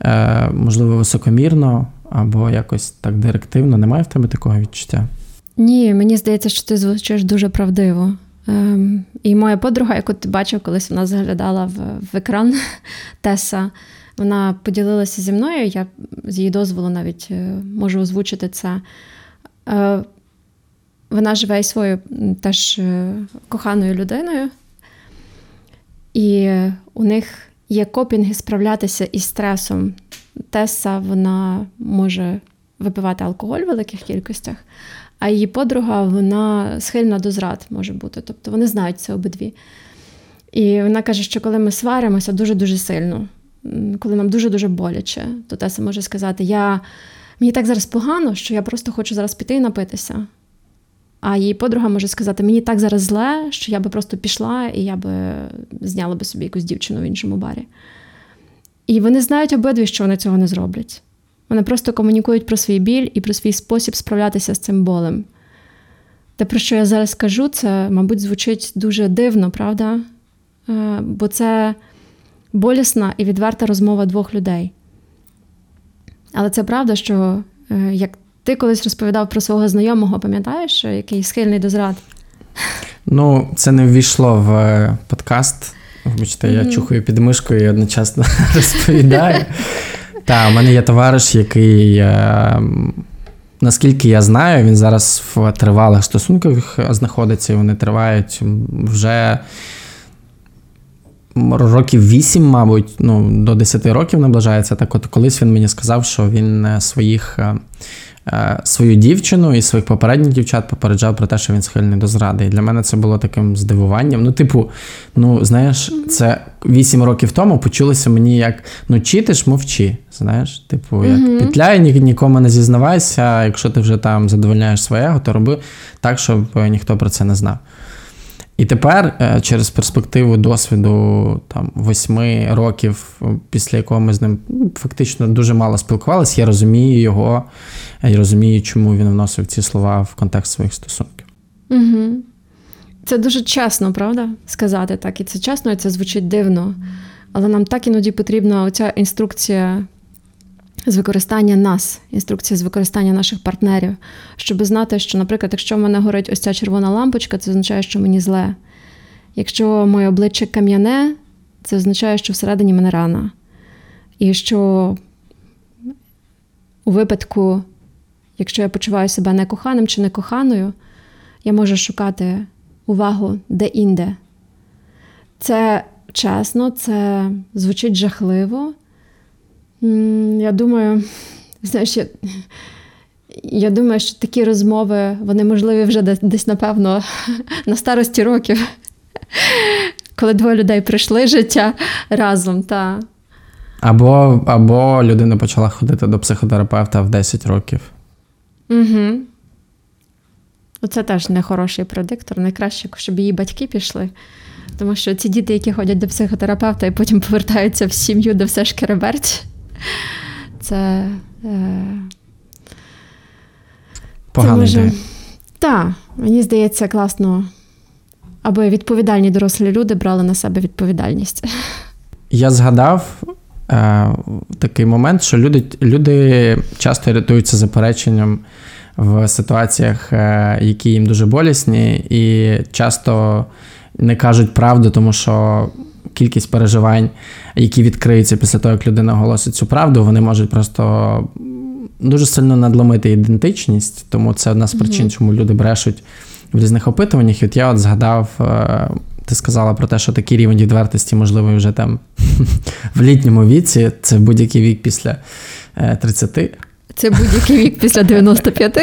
е, можливо, високомірно або якось так директивно. Немає в тебе такого відчуття? Ні, мені здається, що ти звучиш дуже правдиво. Ем, і моя подруга, яку ти бачив, колись вона заглядала в, в екран Теса, вона поділилася зі мною. Я з її дозволу навіть е, можу озвучити це. Е, вона живе із своєю теж е, коханою людиною. І у них є копінги справлятися із стресом. Теса вона може випивати алкоголь в великих кількостях, а її подруга вона схильна до зрад може бути. Тобто вони знають це обидві. І вона каже, що коли ми сваримося дуже-дуже сильно, коли нам дуже-дуже боляче, то Теса може сказати: я, мені так зараз погано, що я просто хочу зараз піти і напитися. А її подруга може сказати: мені так зараз зле, що я би просто пішла і я би зняла би собі якусь дівчину в іншому барі. І вони знають обидві, що вони цього не зроблять. Вони просто комунікують про свій біль і про свій спосіб справлятися з цим болем. Те, про що я зараз кажу, це, мабуть, звучить дуже дивно, правда? Е, Бо це болісна і відверта розмова двох людей. Але це правда, що е, як ти колись розповідав про свого знайомого, пам'ятаєш, який схильний до зрад? Ну, це не ввійшло в е, подкаст. Вибачте, я Мгм. чухаю під мишкою і одночасно розповідаю. Так, у мене є товариш, який, е, наскільки я знаю, він зараз в тривалих стосунках знаходиться, і вони тривають вже років 8, мабуть, ну, до 10 років наближається. Так от колись він мені сказав, що він е, своїх. Е, Свою дівчину і своїх попередніх дівчат попереджав про те, що він схильний до зради. І для мене це було таким здивуванням. Ну, типу, ну знаєш, це вісім років тому почулося мені як ну читиш, мовчи. Знаєш, типу, як петляй, ні, нікому не зізнавайся. Якщо ти вже там задовольняєш своє то роби так, щоб е, ніхто про це не знав. І тепер, е, через перспективу досвіду там, восьми років, е, після якого ми з ним ну, фактично дуже мало спілкувалися, я розумію його і розумію, чому він вносив ці слова в контекст своїх стосунків. Угу. Це дуже чесно, правда? Сказати так. І це чесно, і це звучить дивно. Але нам так іноді потрібна оця інструкція з використання нас, інструкція з використання наших партнерів, щоб знати, що, наприклад, якщо в мене горить ось ця червона лампочка, це означає, що мені зле. Якщо моє обличчя кам'яне, це означає, що всередині мене рана. І що у випадку, якщо я почуваю себе некоханим чи некоханою, я можу шукати увагу де-інде. Це чесно, це звучить жахливо. Я думаю, знаєш, я, я думаю, що такі розмови вони можливі вже десь, напевно, на старості років, коли двоє людей пройшли життя разом. Та. Або, або людина почала ходити до психотерапевта в 10 років. Угу. Оце теж не хороший предиктор. Найкраще, щоб її батьки пішли. Тому що ці діти, які ходять до психотерапевта і потім повертаються в сім'ю, де все шкереберть, це. Е... Погана ідея. Так, мені здається, класно, аби відповідальні дорослі люди брали на себе відповідальність. Я згадав е, такий момент, що люди, люди часто рятуються запереченням в ситуаціях, е, які їм дуже болісні, і часто не кажуть правду, тому що кількість переживань, які відкриються після того, як людина оголосить цю правду, вони можуть просто дуже сильно надломити ідентичність, тому це одна з причин, чому люди брешуть в різних опитуваннях. І от я от згадав. е, Ти сказала про те, що такий рівень відвертості можливий вже там в літньому віці, це будь-який вік після е, 30. Це будь-який вік після 95.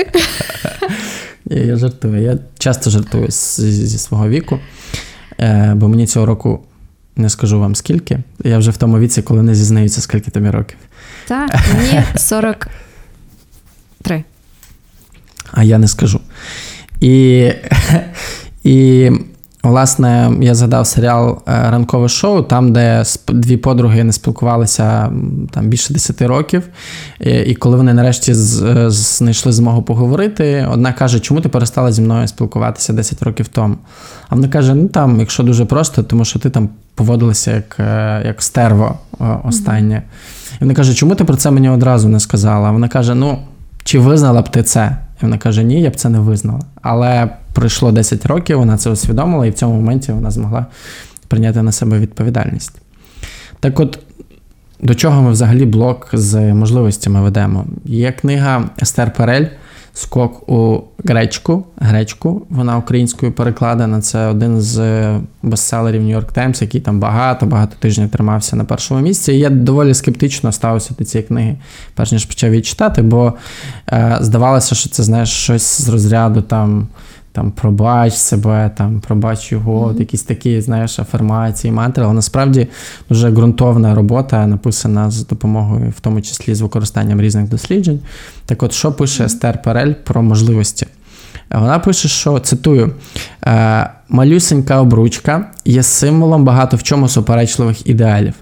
Я, я жартую. Я часто жартую зі свого віку, е, бо мені цього року не скажу вам скільки. Я вже в тому віці, коли не зізнаються, скільки тобі років. Так, мені 43. а я не скажу. І, і власне, я згадав серіал е, Ранкове шоу, там, де дві подруги не спілкувалися там більше 10 років. І, і коли вони нарешті з- е, знайшли змогу поговорити, одна каже, чому ти перестала зі мною спілкуватися 10 років тому? А вона каже: ну там, якщо дуже просто, тому що ти там поводилася як, е, як стерво е, останнє. І вона каже, чому ти про це мені одразу не сказала? Вона каже: ну. Чи визнала б ти це? І вона каже: Ні, я б це не визнала. Але пройшло 10 років, вона це усвідомила, і в цьому моменті вона змогла прийняти на себе відповідальність. Так от, до чого ми взагалі блок з можливостями ведемо? Є книга Естер Перель скок у гречку. Гречку, вона українською перекладена. Це один з бестселерів York Times, який там багато-багато тижнів тримався на першому місці. Я доволі скептично ставився до цієї книги, перш ніж почав її читати, бо е, здавалося, що це знаєш щось з розряду там. Там пробач себе, там пробач його, mm-hmm. якісь такі, знаєш, афірмації, мантри, але насправді дуже ґрунтовна робота, написана з допомогою, в тому числі з використанням різних досліджень. Так от, що пише Естер Перель про можливості? Вона пише, що цитую: «Е, малюсенька обручка є символом багато в чому суперечливих ідеалів.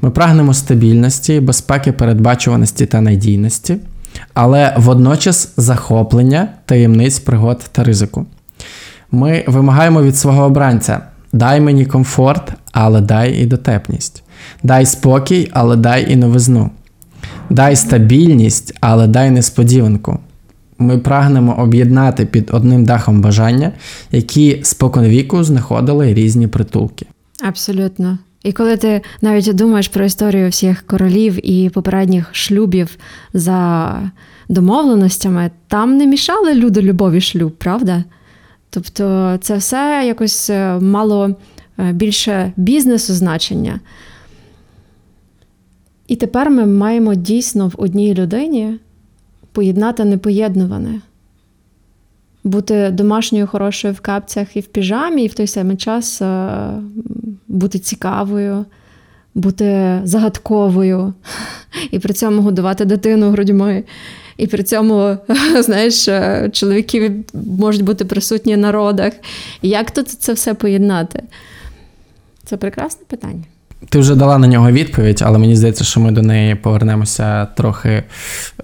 Ми прагнемо стабільності, безпеки, передбачуваності та надійності але водночас захоплення, таємниць, пригод та ризику. Ми вимагаємо від свого обранця: дай мені комфорт, але дай і дотепність. Дай спокій, але дай і новизну. Дай стабільність, але дай несподіванку. Ми прагнемо об'єднати під одним дахом бажання, які споконвіку знаходили різні притулки. Абсолютно. І коли ти навіть думаєш про історію всіх королів і попередніх шлюбів за домовленостями, там не мішали люди любові шлюб, правда? Тобто це все якось е, мало е, більше бізнесу значення. І тепер ми маємо дійсно в одній людині поєднати непоєднуване бути домашньою хорошою в капцях і в піжамі, і в той самий час е, бути цікавою, бути загадковою, і при цьому годувати дитину грудьми. І при цьому, знаєш, е, чоловіки можуть бути присутні на родах. Як тут це все поєднати? Це прекрасне питання. Ти вже дала на нього відповідь, але мені здається, що ми до неї повернемося трохи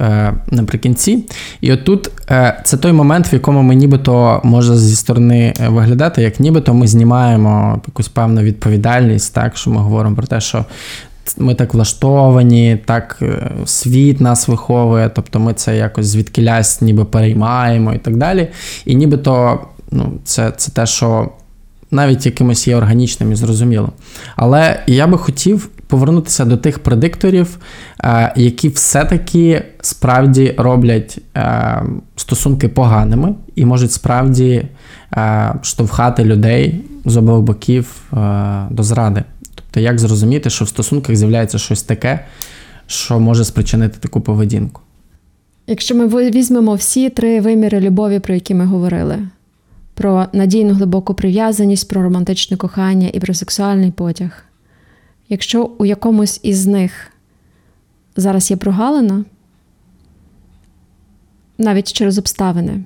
е, наприкінці. І отут е, це той момент, в якому ми нібито може зі сторони е, виглядати, як нібито ми знімаємо якусь певну відповідальність, так що ми говоримо про те, що. Ми так влаштовані, так е, світ нас виховує, тобто ми це якось звідкилясь ніби переймаємо і так далі. І нібито ну, це це те, що навіть якимось є органічним і зрозумілим. Але я би хотів повернутися до тих предикторів, е, які все-таки справді роблять е, стосунки поганими і можуть справді штовхати людей з обох боків до зради. Тобто, як зрозуміти, що в стосунках з'являється щось таке, що може спричинити таку поведінку? Якщо ми візьмемо всі три виміри любові, про які ми говорили: про надійну глибоку прив'язаність, про романтичне кохання і про сексуальний потяг. Якщо у якомусь із них зараз є прогалина, навіть через обставини,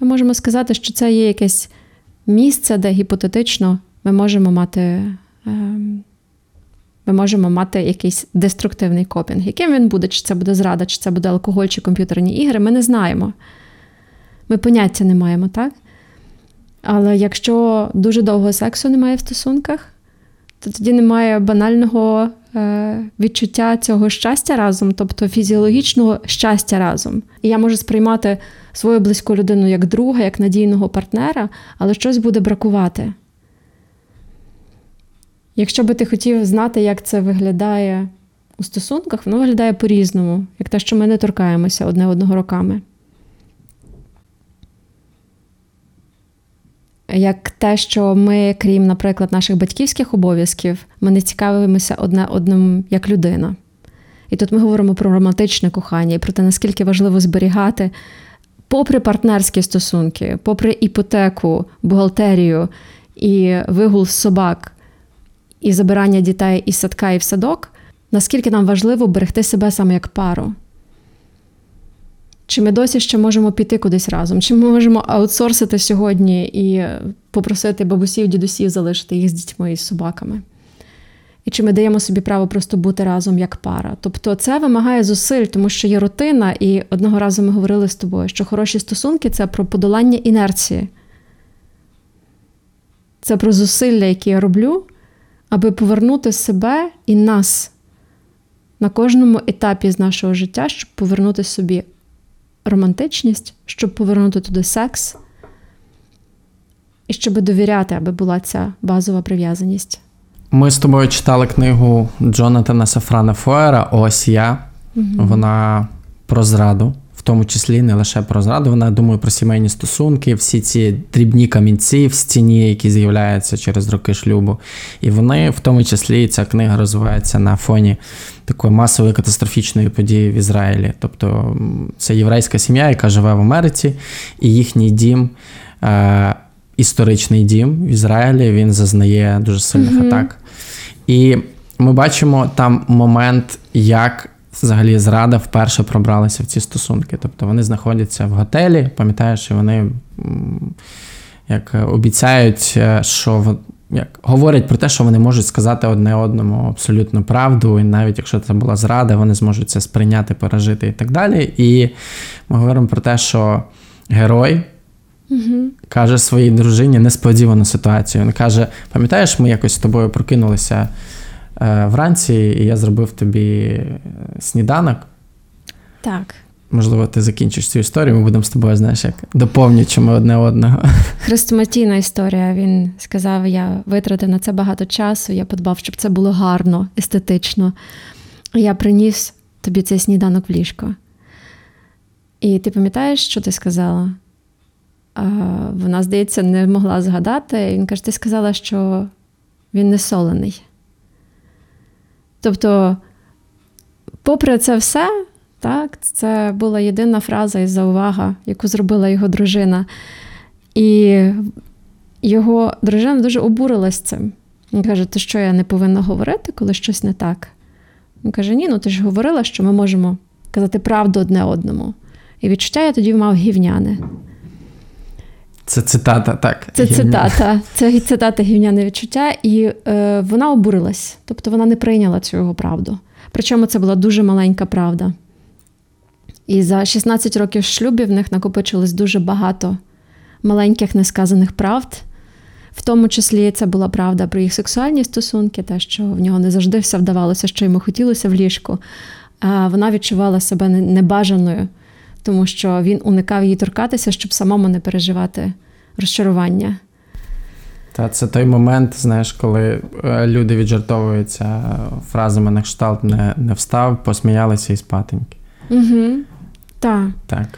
ми можемо сказати, що це є якесь місце, де гіпотетично ми можемо мати. Ем, ми можемо мати якийсь деструктивний копінг. Яким він буде, чи це буде зрада, чи це буде алкоголь, чи комп'ютерні ігри, ми не знаємо. Ми поняття не маємо, так? Але якщо дуже довго сексу немає в стосунках, то тоді немає банального е, відчуття цього щастя разом, тобто фізіологічного щастя разом. І я можу сприймати свою близьку людину як друга, як надійного партнера, але щось буде бракувати. Якщо би ти хотів знати, як це виглядає у стосунках, воно виглядає по-різному, як те, що ми не торкаємося одне одного роками. як те, що ми, крім, наприклад, наших батьківських обов'язків, ми не цікавимося одне одним як людина. І тут ми говоримо про романтичне кохання і про те, наскільки важливо зберігати, попри партнерські стосунки, попри іпотеку, бухгалтерію і вигул собак, і забирання дітей із садка і в садок, наскільки нам важливо берегти себе саме як пару. Чи ми досі ще можемо піти кудись разом? Чи ми можемо аутсорсити сьогодні і попросити бабусів, дідусів залишити їх з дітьми і з собаками? І чи ми даємо собі право просто бути разом як пара? Тобто це вимагає зусиль, тому що є рутина, і одного разу ми говорили з тобою, що хороші стосунки це про подолання інерції. Це про зусилля, які я роблю, аби повернути себе і нас на кожному етапі з нашого життя, щоб повернути собі романтичність, щоб повернути туди секс, і щоб довіряти, аби була ця базова прив'язаність. Ми з тобою читали книгу Джонатана Сафрана Фоера Ось я. Угу. Вона про зраду. Тому числі не лише про зраду, вона думає про сімейні стосунки, всі ці дрібні камінці в стіні, які з'являються через роки шлюбу. І вони, в тому числі, ця книга розвивається на фоні такої масової катастрофічної події в Ізраїлі. Тобто це єврейська сім'я, яка живе в Америці, і їхній дім. Е- Історичний дім в Ізраїлі він зазнає дуже сильних Мгм. атак. І ми бачимо там момент, як взагалі зрада вперше пробралася в ці стосунки. Тобто вони знаходяться в готелі, пам'ятаєш, і вони як обіцяють, е, що як, говорять про те, що вони можуть сказати одне одному абсолютну правду, і навіть якщо це була зрада, вони зможуть це сприйняти, пережити і так далі. І ми говоримо про те, що герой Угу. каже своїй дружині несподівану ситуацію. Він каже: пам'ятаєш, ми якось з тобою прокинулися вранці, і я зробив тобі е, сніданок. Так. Можливо, ти закінчиш цю історію, ми будемо з тобою, знаєш, як доповнюючими одне одного. Хрестоматійна історія. Він сказав: я витратив на це багато часу, я подбав, щоб це було гарно, естетично. Я приніс тобі цей сніданок в ліжко. І ти пам'ятаєш, що ти сказала? А, вона, здається, не могла згадати. Він каже: ти сказала, що він не солений. Тобто, попри це все, так, це була єдина фраза і заувага, яку зробила його дружина. І його дружина дуже обурилась цим. Він каже: ти що, я не повинна говорити, коли щось не так? Він каже: Ні, ну ти ж говорила, що ми можемо казати правду одне одному. І відчуття я тоді мав гівняне. Це цитата, так. Це Я- цитата. Це цитата гівняне відчуття, і е, вона обурилась. Тобто вона не прийняла цю його правду. Причому це була дуже маленька правда. І за 16 років шлюбів в них накопичилось дуже багато маленьких несказаних правд. В тому числі це була правда про їх сексуальні стосунки, те, що в нього не завжди все вдавалося, що йому хотілося в ліжку. А вона відчувала себе не- небажаною, тому що він уникав її торкатися, щоб самому не переживати розчарування. Та це той момент, знаєш, коли е, люди віджартовуються фразами на кшталт не, не встав, посміялися і спатеньки. Угу. Так. Так.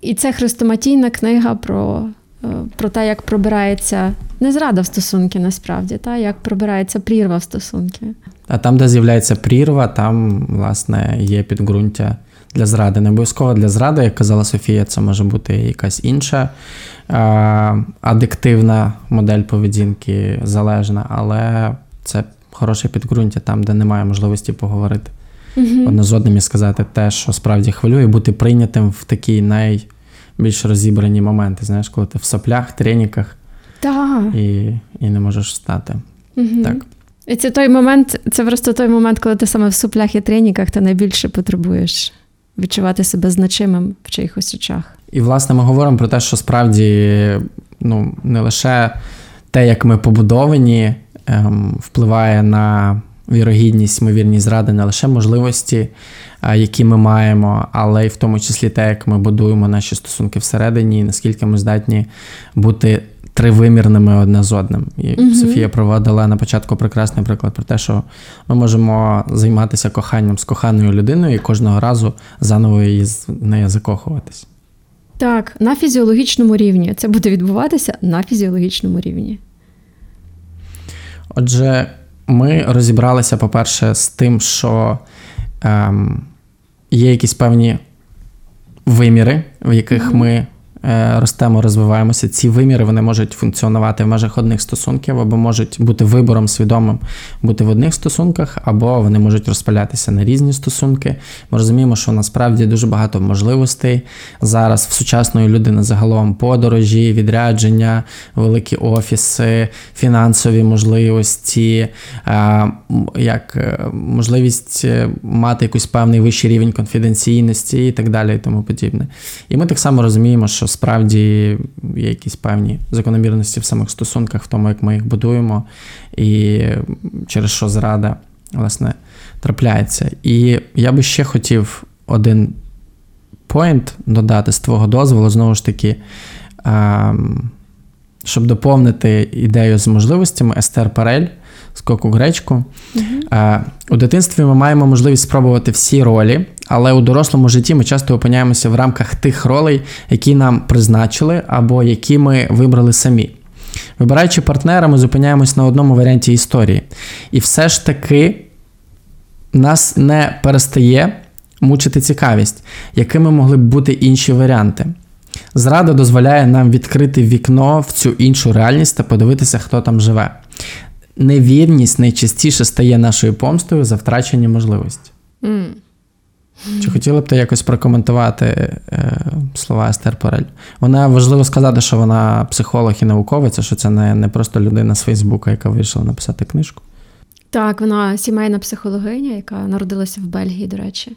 І це хрестоматійна книга про, е, про те, як пробирається не зрада в стосунки, насправді, та як пробирається прірва в стосунки. А там, де з'являється прірва, там, власне, є підґрунтя для зради. Не обов'язково для зради, як казала Софія, це може бути якась інша е- адиктивна модель поведінки, залежна, але це хороше підґрунтя там, де немає можливості поговорити Угу. одне з одним і сказати те, що справді хвилює, бути прийнятим в такі найбільш розібрані моменти. Знаєш, коли ти в соплях, треніках Так. і, і не можеш встати. Угу. Так. І це той момент, це просто той момент, коли ти саме в суплях і треніках ти найбільше потребуєш відчувати себе значимим в чиїхось очах. І, власне, ми говоримо про те, що справді ну, не лише те, як ми побудовані, ем, впливає на вірогідність, ймовірність зради, не лише можливості, а, які ми маємо, але й в тому числі те, як ми будуємо наші стосунки всередині, наскільки ми здатні бути тривимірними одне з одним. І Мгм. Софія проводила на початку прекрасний приклад про те, що ми можемо займатися коханням з коханою людиною і кожного разу заново її з- в неї закохуватись. Так, на фізіологічному рівні. Це буде відбуватися на фізіологічному рівні. Отже, ми розібралися, по-перше, з тим, що ем, є якісь певні виміри, в яких Мгм. ми ростемо, розвиваємося. Ці виміри вони можуть функціонувати в межах одних стосунків, або можуть бути вибором свідомим бути в одних стосунках, або вони можуть розпалятися на різні стосунки. Ми розуміємо, що насправді дуже багато можливостей зараз в сучасної людини загалом подорожі, відрядження, великі офіси, фінансові можливості, е, як е, можливість е, мати якийсь певний вищий рівень конфіденційності і так далі, і тому подібне. І ми так само розуміємо, що справді є якісь певні закономірності в самих стосунках, в тому, як ми їх будуємо, і через що зрада, власне, трапляється. І я би ще хотів один point додати з твого дозволу, знову ж таки. ем, щоб доповнити ідею з можливостями, Естер Перель "Скок у гречку". Е, У дитинстві ми маємо можливість спробувати всі ролі, але у дорослому житті ми часто опиняємося в рамках тих ролей, які нам призначили або які ми вибрали самі. Вибираючи партнера, ми зупиняємось на одному варіанті історії. І все ж таки нас не перестає мучити цікавість, якими могли б бути інші варіанти. Зрада дозволяє нам відкрити вікно в цю іншу реальність та подивитися, хто там живе. Невірність найчастіше стає нашою помстою за втрачені можливості. М. Чи хотіли б ти якось прокоментувати е, слова Естер Порель? Вона важливо сказати, що вона психолог і науковець, що це не, не просто людина з Фейсбука, яка вирішила написати книжку. Так, вона сімейна психологиня, яка народилася в Бельгії, до речі.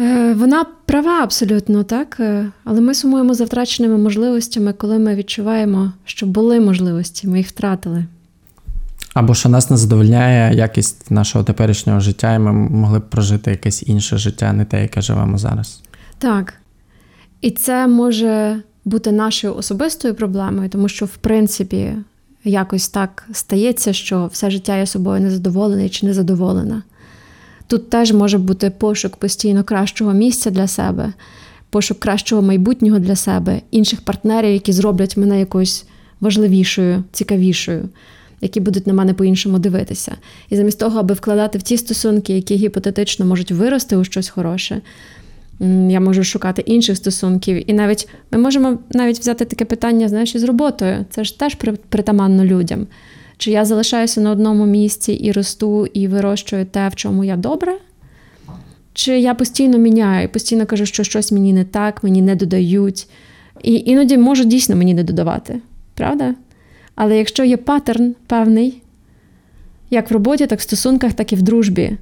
Е, Вона права абсолютно, так. Е, Але ми сумуємо за втраченими можливостями, коли ми відчуваємо, що були можливості, ми їх втратили. Або що нас не задовольняє якість нашого теперішнього життя, і ми могли б прожити якесь інше життя, не те, яке живемо зараз. Так. І це може бути нашою особистою проблемою, тому що, в принципі, якось так стається, що все життя я собою незадоволений чи незадоволена. Тут теж може бути пошук постійно кращого місця для себе, пошук кращого майбутнього для себе, інших партнерів, які зроблять мене якоюсь важливішою, цікавішою, які будуть на мене по-іншому дивитися. І замість того, аби вкладати в ті стосунки, які гіпотетично можуть вирости у щось хороше, я можу шукати інших стосунків. І навіть ми можемо навіть взяти таке питання, знаєш, із роботою. Це ж теж при- притаманно людям. Чи я залишаюся на одному місці і росту, і вирощую те, в чому я добре? Чи я постійно міняю, постійно кажу, що щось мені не так, мені не додають. І іноді можу дійсно мені не додавати, правда? Але якщо є паттерн певний, як в роботі, так в стосунках, так і в дружбі,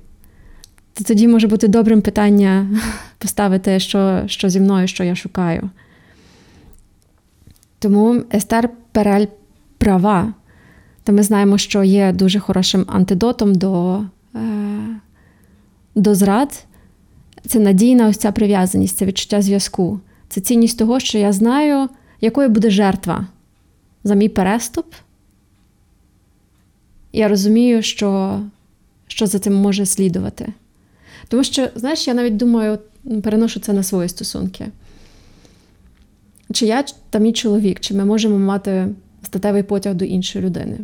то тоді може бути добрим питання поставити, що, що зі мною, що я шукаю. Тому Естер Перель права. Та ми знаємо, що є дуже хорошим антидотом до, е, до зрад. Це надійна ось ця прив'язаність, це відчуття зв'язку. Це цінність того, що я знаю, якою буде жертва за мій переступ. Я розумію, що, що за цим може слідувати. Тому що, знаєш, я навіть думаю, переношу це на свої стосунки. Чи я та мій чоловік, чи ми можемо мати статевий потяг до іншої людини?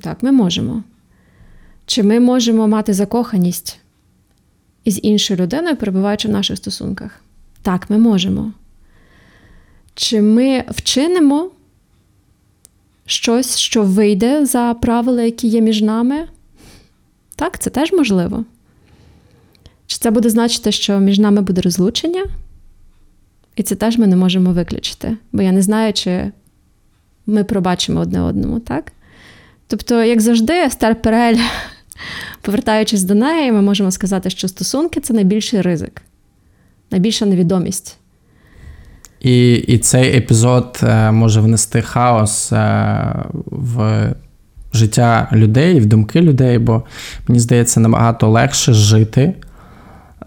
Так, ми можемо. Чи ми можемо мати закоханість із іншою людиною, перебуваючи в наших стосунках? Так, ми можемо. Чи ми вчинимо щось, що вийде за правила, які є між нами? Так, це теж можливо. Чи це буде значити, що між нами буде розлучення? І це теж ми не можемо виключити, бо я не знаю, чи ми пробачимо одне одному, так? Тобто, як завжди, Естер Перель, повертаючись до неї, ми можемо сказати, що стосунки це найбільший ризик, найбільша невідомість. І, і цей епізод е, може внести хаос е, в життя людей, в думки людей, бо мені здається, набагато легше жити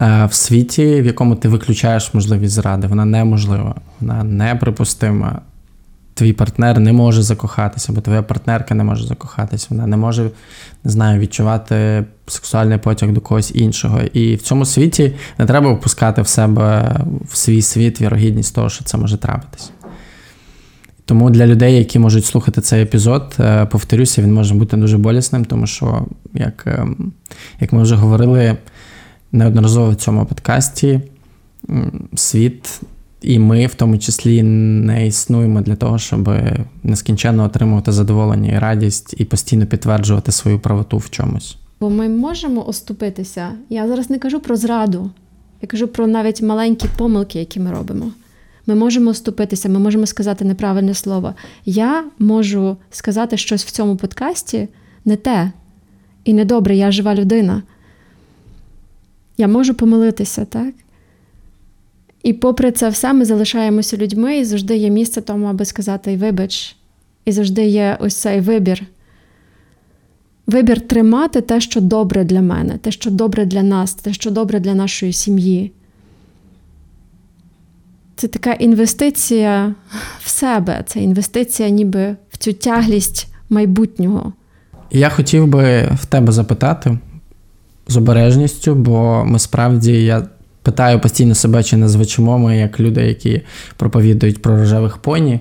е, в світі, в якому ти виключаєш можливість зради. Вона неможлива, вона неприпустима. Твій партнер не може закохатися, бо твоя партнерка не може закохатися. Вона не може, не знаю, відчувати сексуальний потяг до когось іншого. І в цьому світі не треба впускати в себе в свій світ вірогідність того, що це може трапитись. Тому для людей, які можуть слухати цей епізод, е, повторюся, він може бути дуже болісним, тому що, як, ем, як ми вже говорили неодноразово в цьому подкасті, світ і ми, в тому числі, не існуємо для того, щоб нескінченно отримувати задоволення і радість і постійно підтверджувати свою правоту в чомусь. Бо ми можемо оступитися. Я зараз не кажу про зраду, я кажу про навіть маленькі помилки, які ми робимо. Ми можемо оступитися, ми можемо сказати неправильне слово. Я можу сказати щось в цьому подкасті не те і недобре, я жива людина. Я можу помилитися, так? І попри це все, ми залишаємося людьми, і завжди є місце тому, аби сказати вибач. І завжди є ось цей вибір. Вибір тримати те, що добре для мене, те, що добре для нас, те, що добре для нашої сім'ї. Це така інвестиція в себе, це інвестиція ніби в цю тяглість майбутнього, Я хотів би в тебе запитати з обережністю, бо ми справді я питаю постійно себе, чи не звучимо ми як люди, які проповідують про рожевих поні,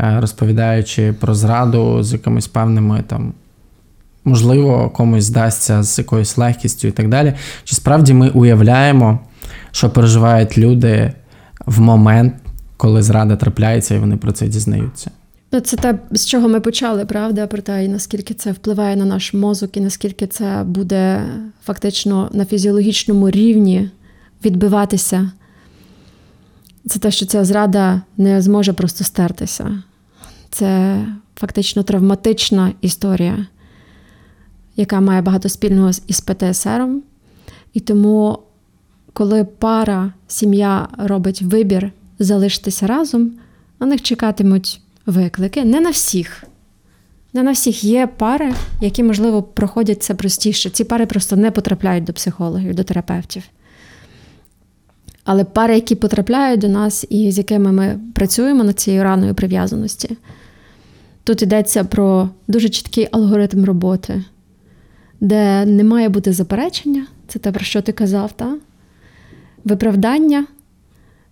е, розповідаючи про зраду з якимись певними там. Можливо, комусь здасться з якоюсь легкістю і так далі. Чи справді ми уявляємо, що переживають люди в момент, коли зрада трапляється, і вони про це дізнаються? Ну, це те, з чого ми почали, правда, про те, і наскільки це впливає на наш мозок, і наскільки це буде фактично на фізіологічному рівні відбиватися. Це те, що ця зрада не зможе просто стертися. Це фактично травматична історія, яка має багато спільного із ПТСР. І тому, коли пара, сім'я робить вибір залишитися разом, на них чекатимуть виклики. Не на всіх. Не на всіх є пари, які, можливо, проходять це простіше. Ці пари просто не потрапляють до психологів, до терапевтів. Але пари, які потрапляють до нас і з якими ми працюємо над цією раною прив'язаності, тут йдеться про дуже чіткий алгоритм роботи, де не має бути заперечення, це те, про що ти казав, та? виправдання,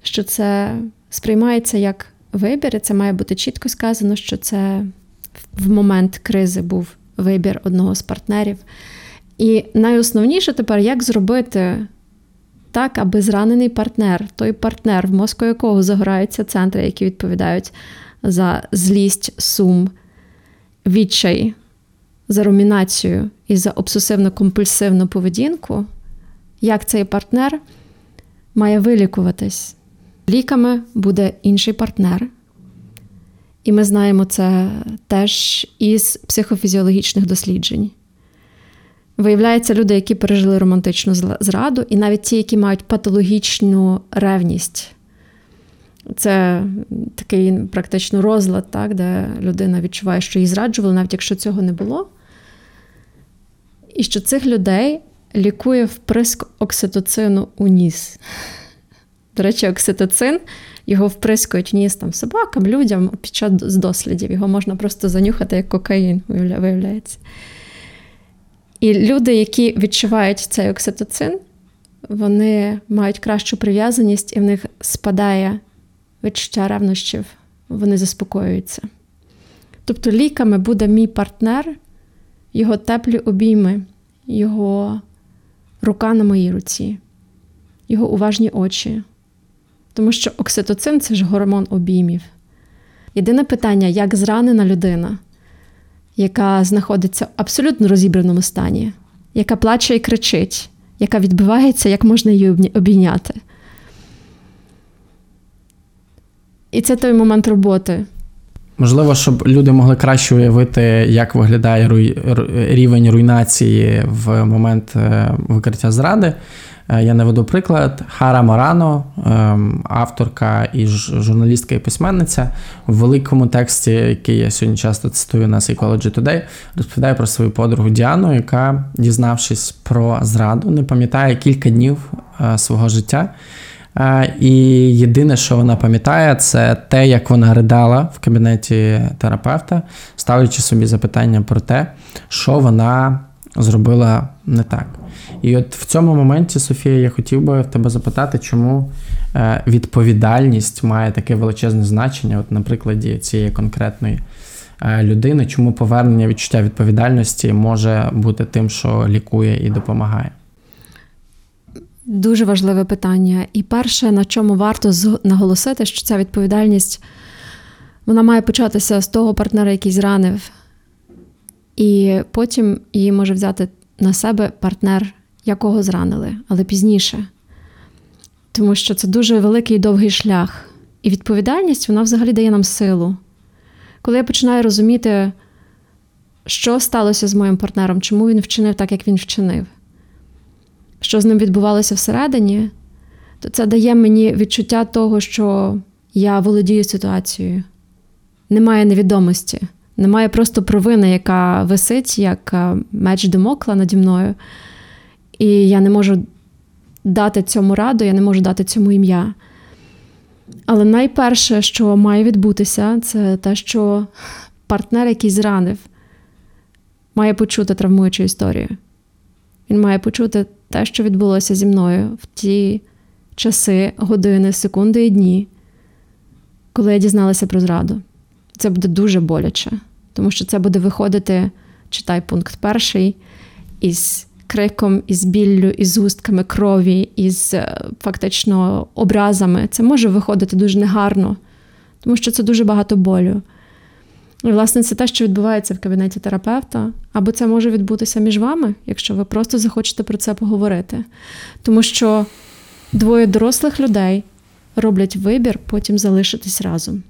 що це сприймається як вибір, і це має бути чітко сказано, що це в момент кризи був вибір одного з партнерів. І найосновніше тепер, як зробити так, аби зранений партнер, той партнер, в мозку якого загораються центри, які відповідають за злість, сум, відчай, за румінацію і за обсесивно-компульсивну поведінку, як цей партнер має вилікуватись. Ліками буде інший партнер. І ми знаємо це теж із психофізіологічних досліджень. Виявляється, люди, які пережили романтичну зраду, і навіть ті, які мають патологічну ревність. Це такий практично розлад, так, де людина відчуває, що її зраджували, навіть якщо цього не було. І що цих людей лікує вприск окситоцину у ніс. До речі, окситоцин його вприскують в ніс там собакам, людям під час дослідів. Його можна просто занюхати як кокаїн, виявляється. І люди, які відчувають цей окситоцин, вони мають кращу прив'язаність, і в них спадає відчуття ревнощів, вони заспокоюються. Тобто ліками буде мій партнер, його теплі обійми, його рука на моїй руці, його уважні очі. Тому що окситоцин це ж гормон обіймів. Єдине питання, як зранена людина, яка знаходиться в абсолютно розібраному стані, яка плаче і кричить, яка відбивається, як можна її обійняти. І це той момент роботи. Можливо, щоб люди могли краще уявити, як виглядає руй... рівень руйнації в момент е, викриття зради. Е, Я наведу приклад. Хара Морано, ем, авторка і журналістка і письменниця, в великому тексті, який я сьогодні часто цитую на Psychology Today, розповідає про свою подругу Діану, яка, дізнавшись про зраду, не пам'ятає кілька днів е, свого життя. І єдине, що вона пам'ятає, це те, як вона ридала в кабінеті терапевта, ставлячи собі запитання про те, що вона зробила не так. І от в цьому моменті, Софія, я хотів би в тебе запитати, чому е, відповідальність має таке величезне значення, от на прикладі цієї конкретної е, людини, чому повернення відчуття відповідальності може бути тим, що лікує і допомагає. Дуже важливе питання. І перше, на чому варто наголосити, що ця відповідальність вона має початися з того партнера, який зранив, і потім її може взяти на себе партнер, якого зранили, але пізніше. Тому що це дуже великий і довгий шлях. І відповідальність вона взагалі дає нам силу. Коли я починаю розуміти, що сталося з моїм партнером, чому він вчинив так, як він вчинив що з ним відбувалося всередині, то це дає мені відчуття того, що я володію ситуацією. Немає невідомості, немає просто провини, яка висить, як е, меч Демокла наді мною. І я не можу дати цьому раду, я не можу дати цьому ім'я. Але найперше, що має відбутися, це те, що партнер, який зранив, має почути травмуючу історію. Він має почути те, що відбулося зі мною в ті часи, години, секунди і дні, коли я дізналася про зраду. Це буде дуже боляче, тому що це буде виходити, читай пункт перший, із криком, із біллю, із густками крові, із е, фактично образами. Це може виходити дуже негарно, тому що це дуже багато болю. І, власне, це те, що відбувається в кабінеті терапевта, або це може відбутися між вами, якщо ви просто захочете про це поговорити. Тому що двоє дорослих людей роблять вибір потім залишитись разом.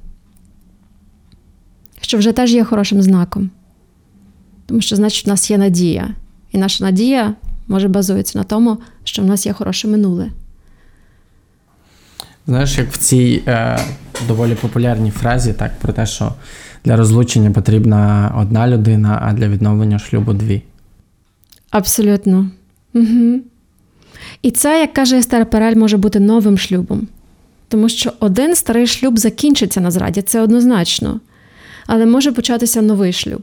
Що вже теж є хорошим знаком. Тому що, значить, в нас є надія. І наша надія може базується на тому, що в нас є хороше минуле. Знаєш, як в цій е, доволі популярній фразі, так, про те, що для розлучення потрібна одна людина, а для відновлення шлюбу дві. Абсолютно. Угу. І це, як каже Естер Перель, може бути новим шлюбом. Тому що один старий шлюб закінчиться на зраді, це однозначно. Але може початися новий шлюб.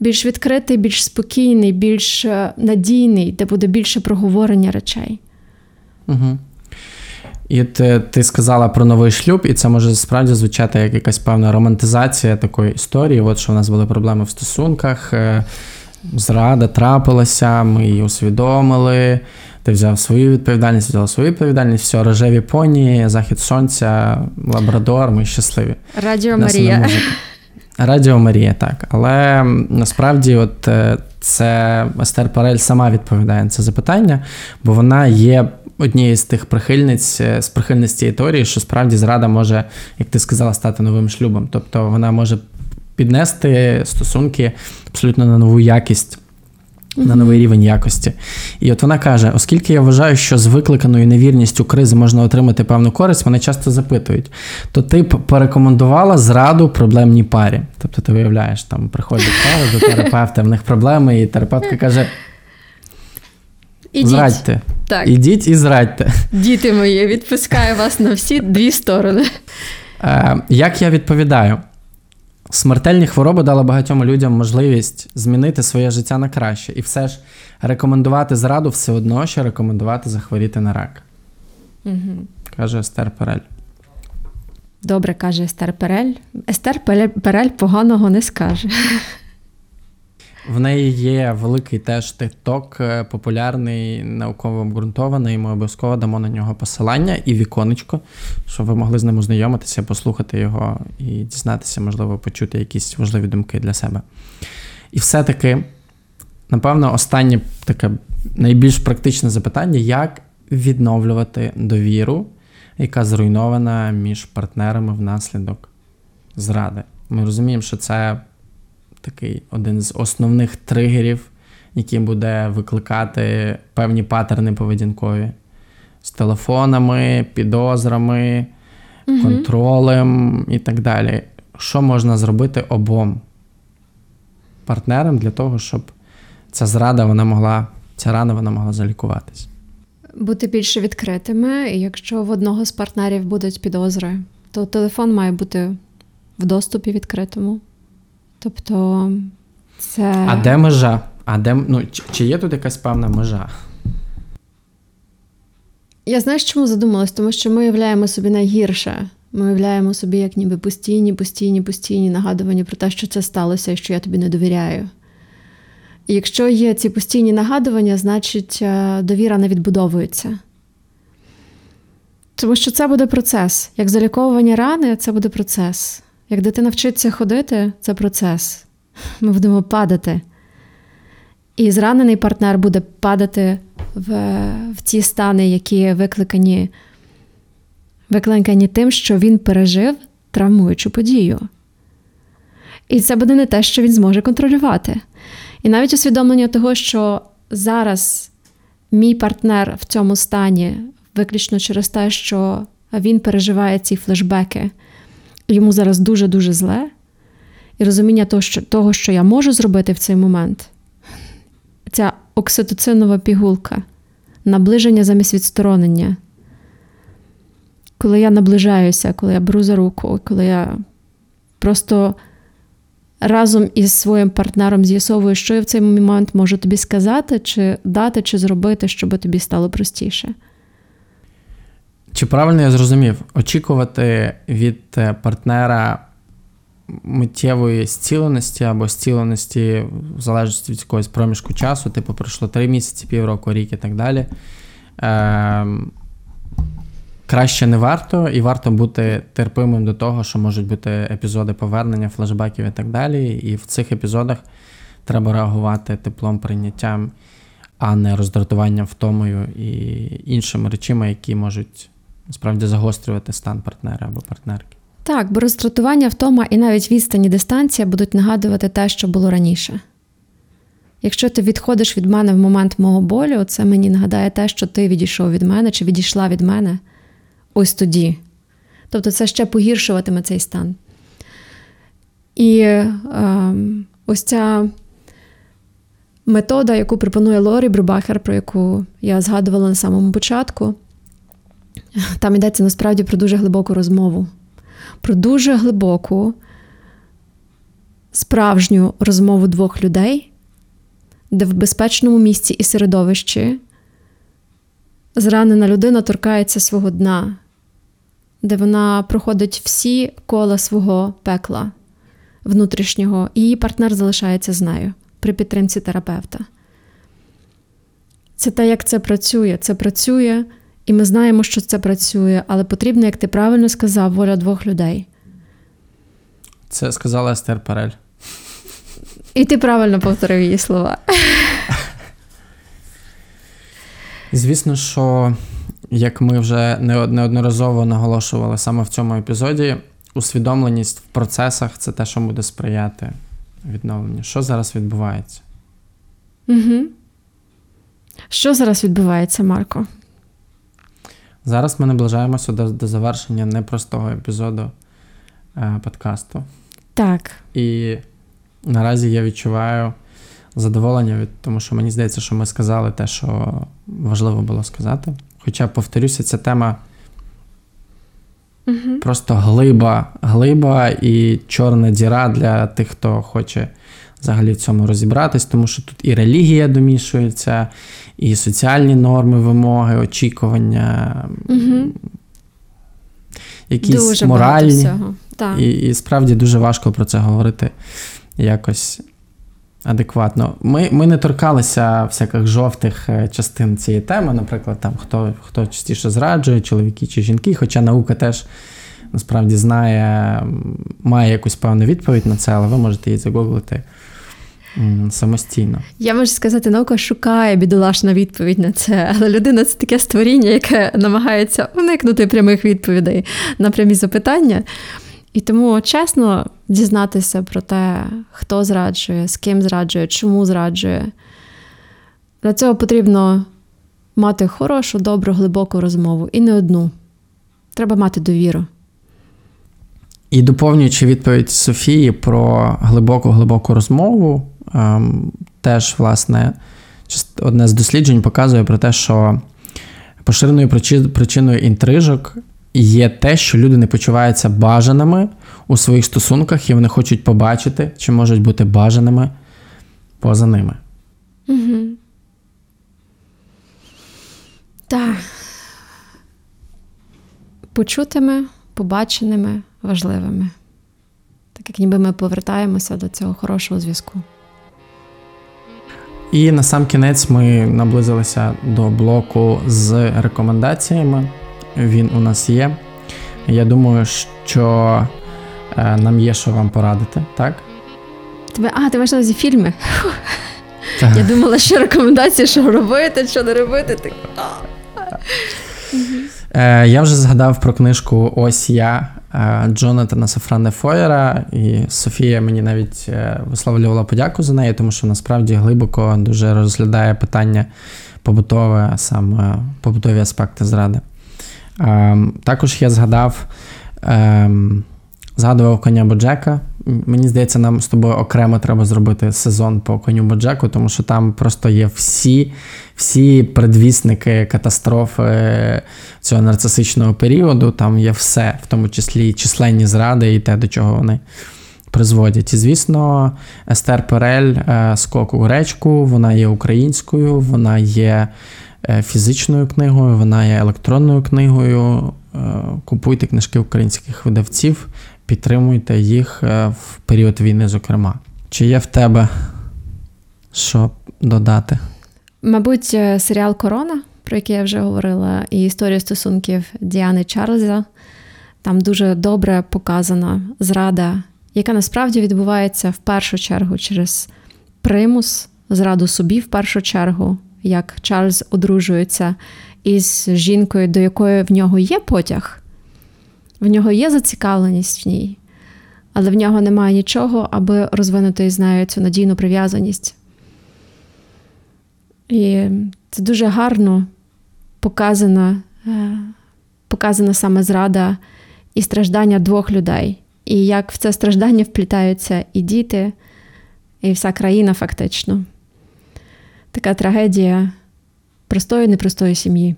Більш відкритий, більш спокійний, більш е, надійний, де буде більше проговорення речей. Угу. І ти, ти сказала про новий шлюб, і це може справді звучати як якась певна романтизація такої історії. От що в нас були проблеми в стосунках, е, зрада трапилася, ми її усвідомили. Ти взяв свою відповідальність, взяла свою відповідальність, все, рожеві поні, захід сонця, лабрадор, ми щасливі. Радіо Марія. Радіо Марія, так. Але насправді, от е, це Естер Парель сама відповідає на це запитання, бо вона є однією з тих прихильниць е, з прихильниць цієї теорії, що справді зрада може, як ти сказала, стати новим шлюбом. Тобто вона може піднести стосунки абсолютно на нову якість. На новий рівень якості. І от вона каже: оскільки я вважаю, що з викликаною невірністю кризи можна отримати певну користь, мене часто запитують: то ти б порекомендувала зраду проблемній парі? Тобто ти виявляєш, там приходять пари до терапевта, в них проблеми, і терапевтка каже: Ідіть. зрадьте, Так, ідіть і зрадьте. діти мої, відпускаю вас на всі дві сторони. Е, як я відповідаю? Смертельні хвороби дали багатьом людям можливість змінити своє життя на краще, і все ж рекомендувати зраду все одно, що рекомендувати захворіти на рак, Угу. каже Естер Перель. Добре, каже Естер Перель. Естер Перель, поганого не скаже. В неї є великий теж тикток, е, популярний, науково обґрунтований. Ми обов'язково дамо на нього посилання і віконечко, щоб ви могли з ним ознайомитися, послухати його і дізнатися, можливо, почути якісь важливі думки для себе. І все-таки, напевно, останнє таке найбільш практичне запитання: як відновлювати довіру, яка зруйнована між партнерами внаслідок зради? Ми розуміємо, що це такий один з основних тригерів, який буде викликати певні паттерни поведінкові з телефонами, підозрами, контролем і так далі. Що можна зробити обом партнерам для того, щоб ця зрада вона могла, ця рана вона могла залікуватись? Бути більше відкритими, і якщо в одного з партнерів будуть підозри, то телефон має бути в доступі відкритому. Тобто, це. А де межа? А де ну, чи, чи є тут якась певна межа? Я знаєш, чому задумалась? Тому що ми уявляємо собі найгірше. Ми уявляємо собі, як ніби постійні, постійні, постійні нагадування про те, що це сталося і що я тобі не довіряю. І якщо є ці постійні нагадування, значить е, довіра не відбудовується. Тому що це буде процес. Як заліковування рани, це буде процес. Як дитина вчиться ходити, це процес. Ми будемо падати. І зранений партнер буде падати в, в ті стани, які викликані, викликані тим, що він пережив травмуючу подію. І це буде не те, що він зможе контролювати. І навіть усвідомлення того, що зараз мій партнер в цьому стані, виключно через те, що він переживає ці флешбеки, йому зараз дуже-дуже зле, і розуміння того, що, того, що я можу зробити в цей момент, ця окситоцинова пігулка, наближення замість відсторонення. Коли я наближаюся, коли я беру за руку, коли я просто разом із своїм партнером з'ясовуєш, що я в цей момент можу тобі сказати, чи дати, чи зробити, щоб тобі стало простіше. Чи правильно я зрозумів, очікувати від е, партнера миттєвої зціленості або зціленості в залежності від якогось проміжку часу, типу пройшло три місяці, півроку, рік і так далі. Е, краще не варто, і варто бути терпимим до того, що можуть бути епізоди повернення, флешбеків і так далі. І в цих епізодах треба реагувати теплом, прийняттям, а не роздратуванням, втомою і іншими речами, які можуть насправді загострювати стан партнера або партнерки. Так, бо роздратування, втома і навіть відстані дистанція будуть нагадувати те, що було раніше. Якщо ти відходиш від мене в момент мого болю, це мені нагадає те, що ти відійшов від мене чи відійшла від мене ось тоді. Тобто це ще погіршуватиме цей стан. І е, ось ця метода, яку пропонує Лорі Брубахер, про яку я згадувала на самому початку, там йдеться насправді про дуже глибоку розмову про дуже глибоку, справжню розмову двох людей, де в безпечному місці і середовищі зранена людина торкається свого дна, де вона проходить всі кола свого пекла внутрішнього, і її партнер залишається з нею при підтримці терапевта. Це те, як це працює. Це працює. І ми знаємо, що це працює, але потрібно, як ти правильно сказав, воля двох людей. Це сказала Естер Парель. І ти правильно повторив її слова. Звісно, що, як ми вже неодноразово наголошували саме в цьому епізоді, усвідомленість в процесах це те, що буде сприяти відновленню. Що зараз відбувається? Угу. Що зараз відбувається, Марко? Зараз ми наближаємося до, до завершення непростого епізоду е, подкасту. Так. І наразі я відчуваю задоволення від тому, що мені здається, що ми сказали те, що важливо було сказати. Хоча, повторюся, ця тема угу. просто глиба, глиба і чорна діра для тих, хто хоче взагалі в цьому розібратись, тому що тут і релігія домішується, і соціальні норми, вимоги, очікування, угу. якісь дуже моральні. Всього. Так. І, і справді дуже важко про це говорити якось адекватно. Ми ми не торкалися всяких жовтих е, частин цієї теми, наприклад, там хто хто частіше зраджує, чоловіки чи жінки, хоча наука теж насправді знає, має якусь певну відповідь на це, але ви можете її загуглити самостійно. Я можу сказати, наука шукає бідолашна відповідь на це, але людина це таке створіння, яке намагається уникнути прямих відповідей на прямі запитання. І тому чесно дізнатися про те, хто зраджує, з ким зраджує, чому зраджує. Для цього потрібно мати хорошу, добру, глибоку розмову і не одну. Треба мати довіру. І доповнюючи відповідь Софії про глибоку глибоку розмову, ем, теж, власне, одне з досліджень показує про те, що поширеною причиною інтрижок є те, що люди не почуваються бажаними у своїх стосунках, і вони хочуть побачити, чи можуть бути бажаними поза ними. Угу. Так. Почутими, побаченими, важливими. Так як ніби ми повертаємося до цього хорошого зв'язку. І на сам кінець ми наблизилися до блоку з рекомендаціями. Він у нас є. Я думаю, що е, нам є що вам порадити, так? Тебе, А, ти маєш на увазі фільми? Так. Я думала, що рекомендації, що робити, що не робити. Так. Е, Я вже згадав про книжку Ось я е, Джонатана Сафране Фойера, і Софія мені навіть е, висловлювала подяку за неї, тому що насправді глибоко дуже розглядає питання побутове, саме побутові аспекти зради. Ем, також я згадав, ем, згадував коня Боджека. Мені здається, нам з тобою окремо треба зробити сезон по коню Боджеку, тому що там просто є всі всі предвісники катастрофи цього нарцисичного періоду. Там є все, в тому числі численні зради і те, до чого вони призводять. І, звісно, Естер Перель е, «Скок у гречку, вона є українською, вона є е, фізичною книгою, вона є електронною книгою. Е, Купуйте книжки українських видавців, підтримуйте їх е, в період війни, зокрема. Чи є в тебе що додати? Мабуть, е, серіал Корона, про який я вже говорила, і історія стосунків Діани Чарльза. Там дуже добре показана зрада, яка насправді відбувається в першу чергу через примус, зраду собі в першу чергу, як Чарльз одружується із жінкою, до якої в нього є потяг, в нього є зацікавленість в ній, але в нього немає нічого, аби розвинути з нею цю надійну прив'язаність. І це дуже гарно показана, е, показана саме зрада і страждання двох людей. І як в це страждання вплітаються і діти, і вся країна фактично. Така трагедія простої, непростої сім'ї.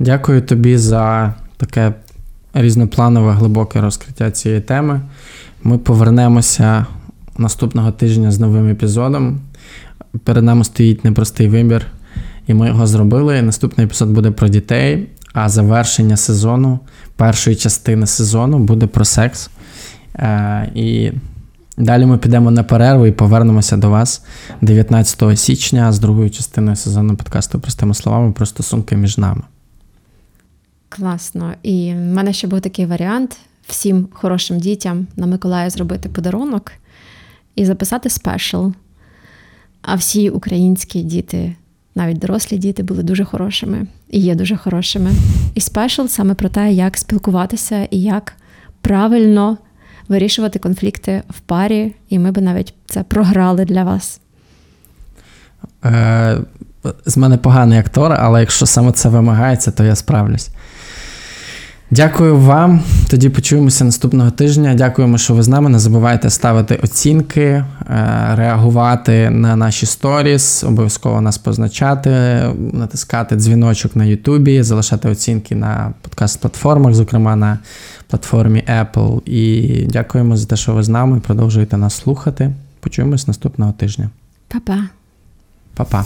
Дякую тобі за таке різнопланове глибоке розкриття цієї теми. Ми повернемося наступного тижня з новим епізодом. Перед нами стоїть непростий вибір, і ми його зробили. Наступний епізод буде про дітей, а завершення сезону, першої частини сезону буде про секс. Е, І далі ми підемо на перерву і повернемося до вас 19 січня з другою частиною сезону подкасту Простими словами про стосунки між нами. Класно. І в мене ще був такий варіант всім хорошим дітям на Миколая зробити подарунок і записати спешл. А всі українські діти, навіть дорослі діти, були дуже хорошими і є дуже хорошими. І спешл саме про те, як спілкуватися і як правильно вирішувати конфлікти в парі, і ми би навіть це програли для вас. Е, з мене поганий актор, але якщо саме це вимагається, то я справлюсь. Дякую вам. Тоді почуємося наступного тижня. Дякуємо, що ви з нами. Не забувайте ставити оцінки, е, реагувати на наші сторіс, обов'язково нас позначати, натискати дзвіночок на Ютубі, залишати оцінки на подкаст-платформах, зокрема на платформі Apple. І дякуємо за те, що ви з нами. Продовжуєте нас слухати. Почуємось наступного тижня. Па-па! Па-па.